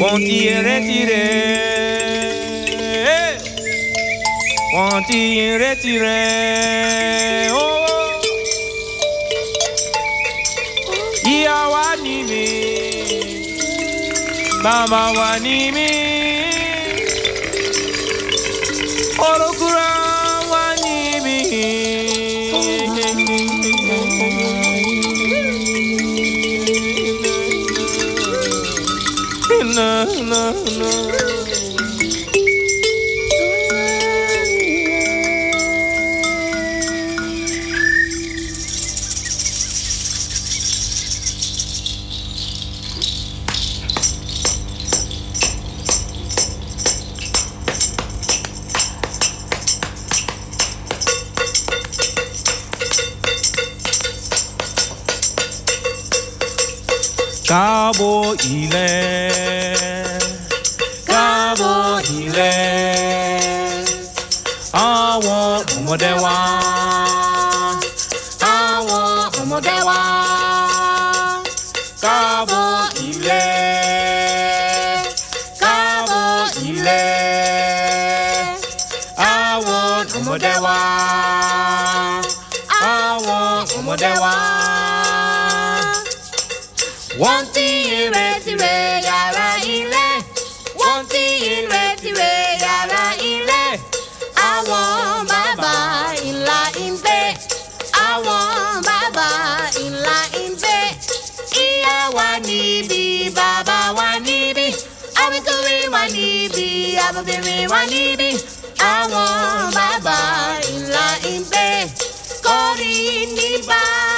wọ́n ti eré tirẹ̀ wọ́n ti eré tirẹ̀ ó ìyá wa ní mi bàbá wa ní mi olùkúra Káàbọ̀ ilẹ̀ káàbọ̀ ilẹ̀ àwọn ọmọdé wa àwọn wọ́n ti ìrètí yàrá ilé. wọ́n ti ìrètí yàrá ilé. àwọn bàbá ìlà ìgbé. àwọn bàbá ìlà ìgbé. ìyá wa níbí bàbá wa níbí. àwítúwí wa níbí àbọ̀bìnrin wa níbí. àwọn bàbá ìlà ìgbé. kọ́ni níbà abúlé.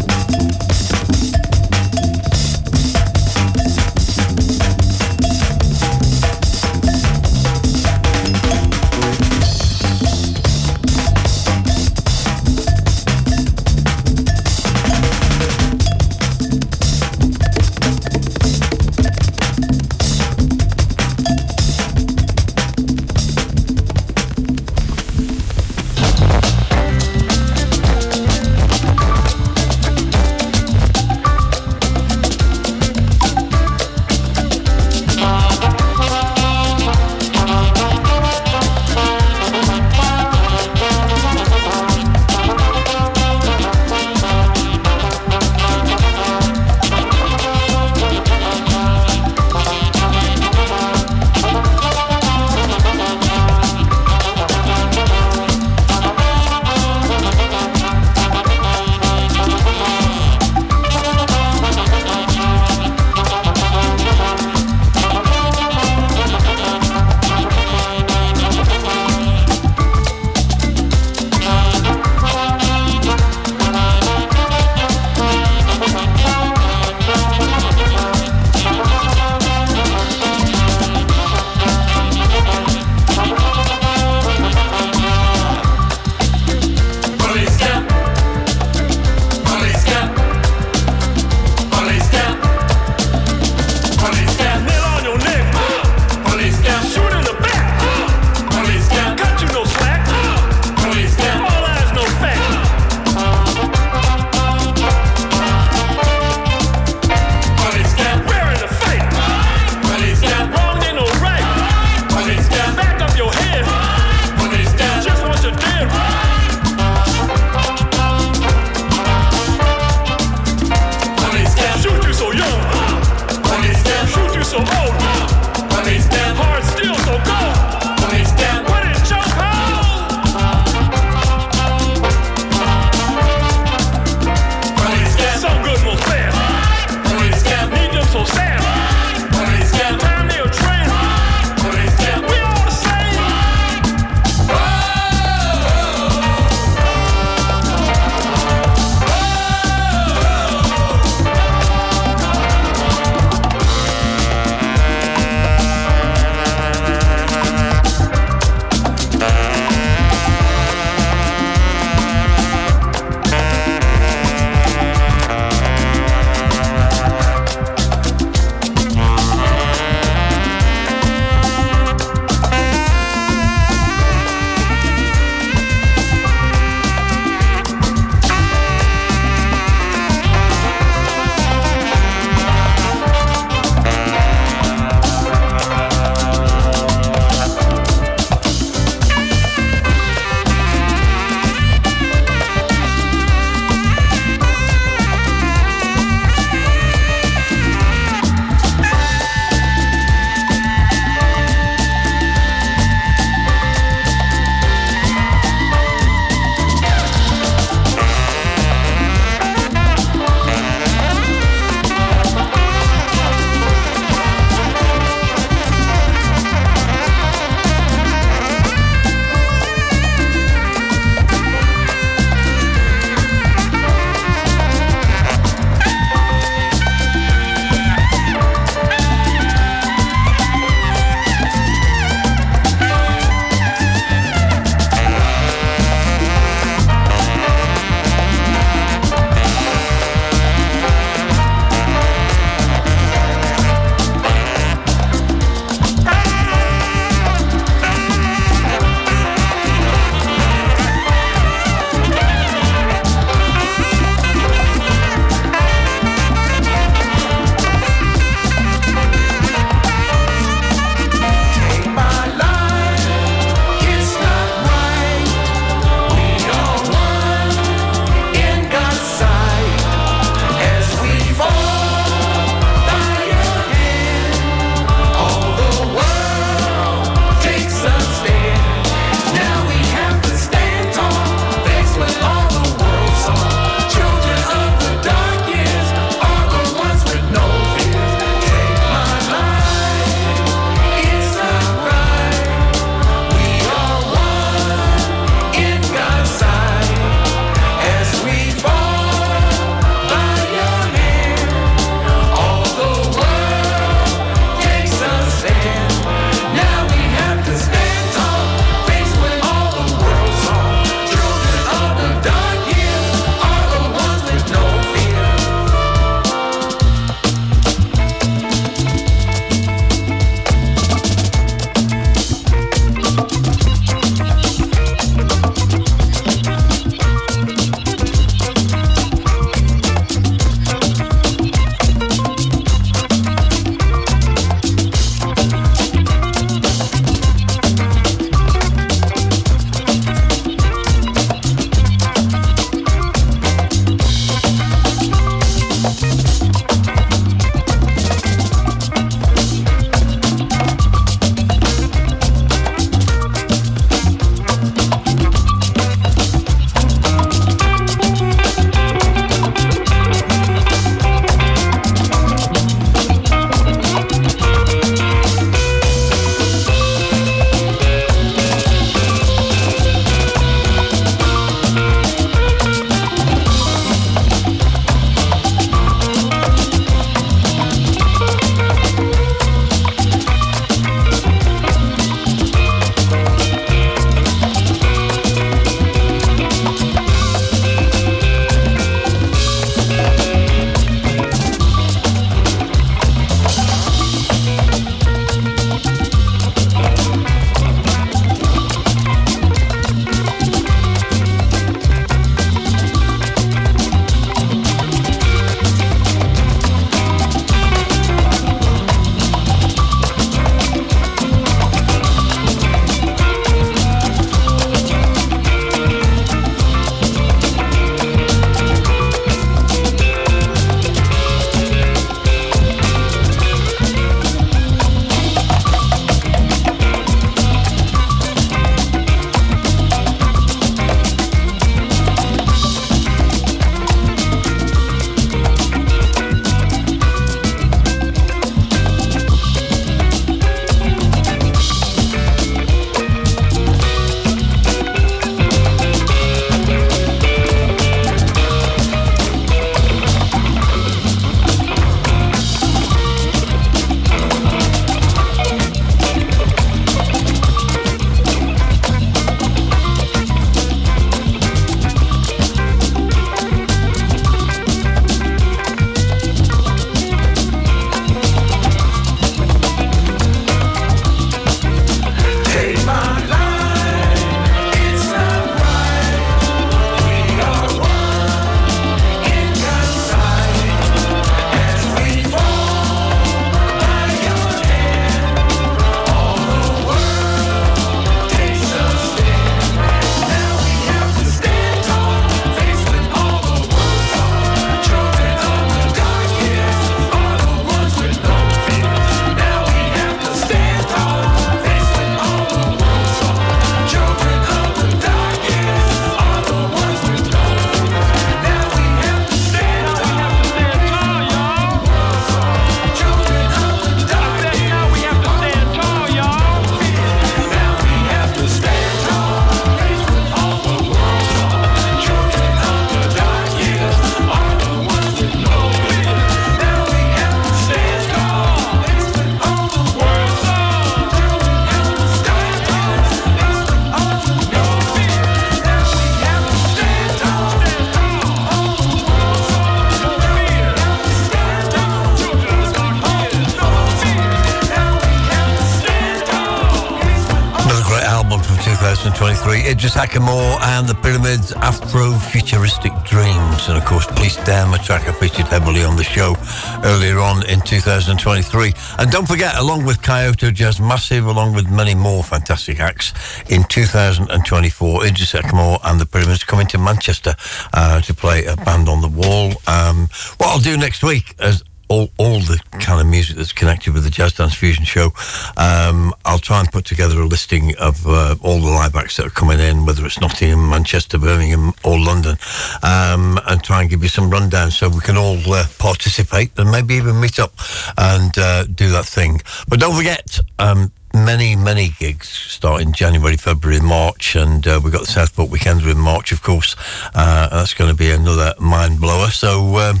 2023. Idris Ackamoor and the Pyramids Afro-Futuristic Dreams. And of course, Police Damn, a track I featured heavily on the show earlier on in 2023. And don't forget, along with Kyoto Jazz Massive, along with many more fantastic acts, in 2024, Idris Ackamoor and the Pyramids coming to Manchester uh, to play a band on the wall. Um, what I'll do next week, as all, all the kind of music that's connected with the Jazz Dance Fusion show. Um, I'll try and put together a listing of uh, all the live acts that are coming in, whether it's Nottingham, Manchester, Birmingham, or London, um, and try and give you some rundown so we can all uh, participate and maybe even meet up and uh, do that thing. But don't forget, um, many, many gigs starting January, February, March, and uh, we've got the Southport Weekender in March, of course. Uh, that's going to be another mind blower. So, um,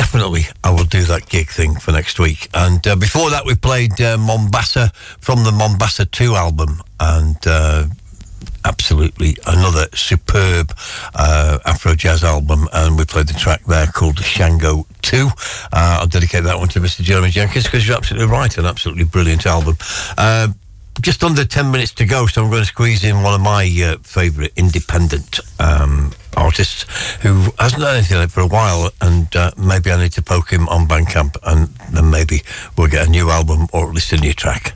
definitely I will do that gig thing for next week. And uh, before that, we played uh, Mombasa from the Mombasa 2 album. And uh, absolutely another superb uh, Afro jazz album. And we played the track there called Shango 2. Uh, I'll dedicate that one to Mr. Jeremy Jenkins because you're absolutely right. An absolutely brilliant album. Just under 10 minutes to go, so I'm going to squeeze in one of my uh, favourite independent um, artists who hasn't done anything for a while, and uh, maybe I need to poke him on Bandcamp, and then maybe we'll get a new album or at least a new track.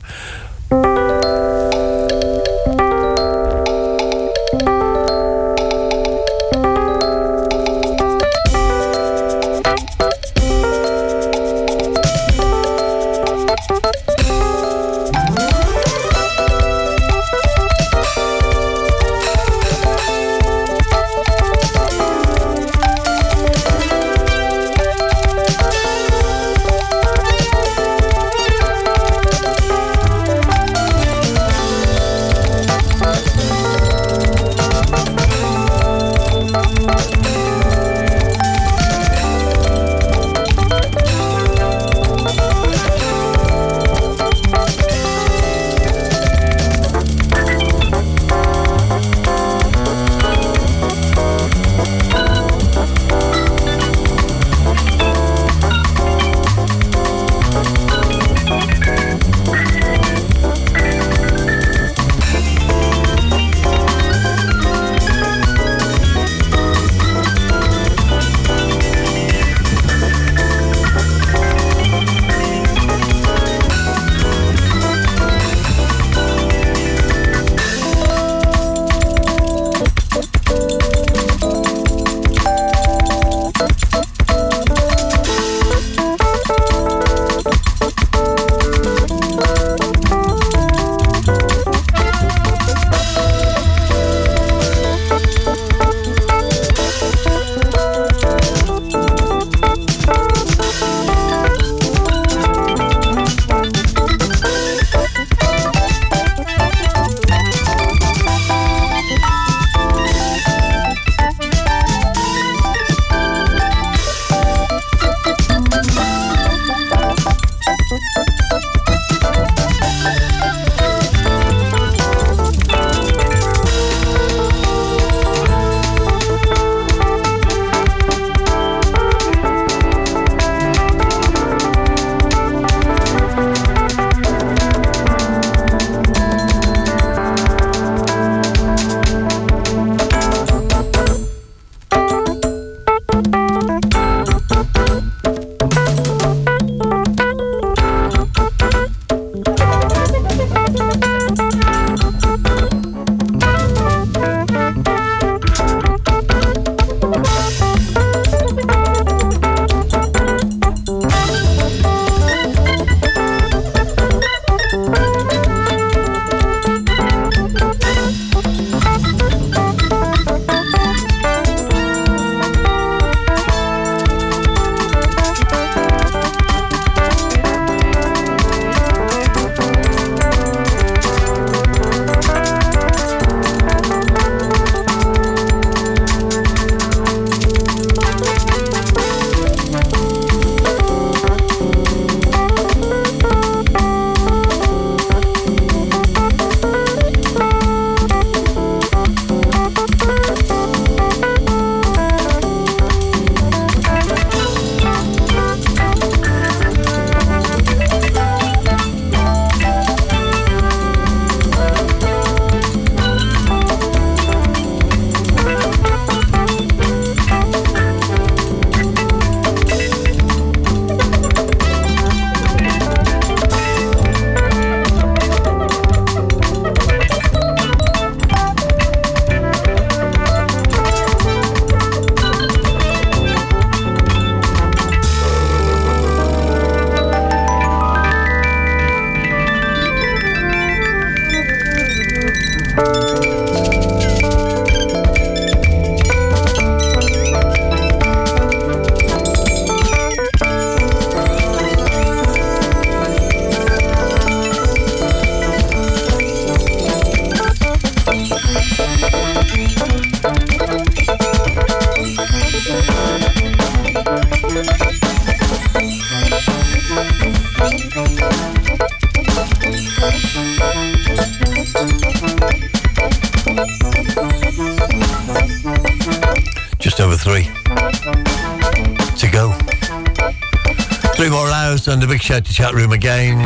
To chat room again.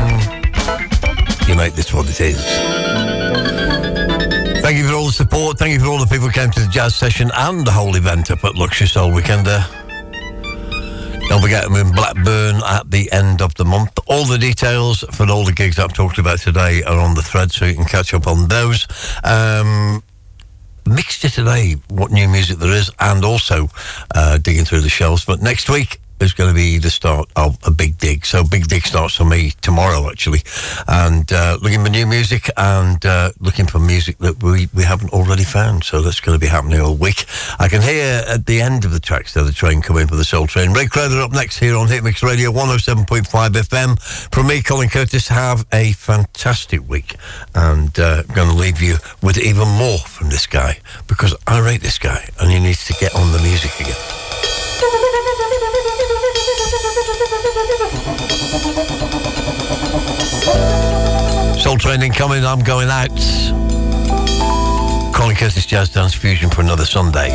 You make this what it is. Thank you for all the support. Thank you for all the people who came to the jazz session and the whole event up at Luxury Soul Weekender. Don't forget I'm in Blackburn at the end of the month. All the details for all the gigs I've talked about today are on the thread, so you can catch up on those. Um, mixture today, what new music there is, and also uh, digging through the shelves. But next week is going to be the start of a big dig. So big dig starts for me tomorrow, actually, and uh, looking for new music and uh, looking for music that we, we haven't already found. So that's going to be happening all week. I can hear at the end of the tracks there the train coming for the Soul Train. Ray Crowther up next here on Hitmix Radio 107.5 FM. From me, Colin Curtis, have a fantastic week. And uh, going to leave you with even more from this guy because I rate this guy and he needs to get on the music again. Soul Training coming, I'm going out. Colin Curtis Jazz Dance Fusion for another Sunday.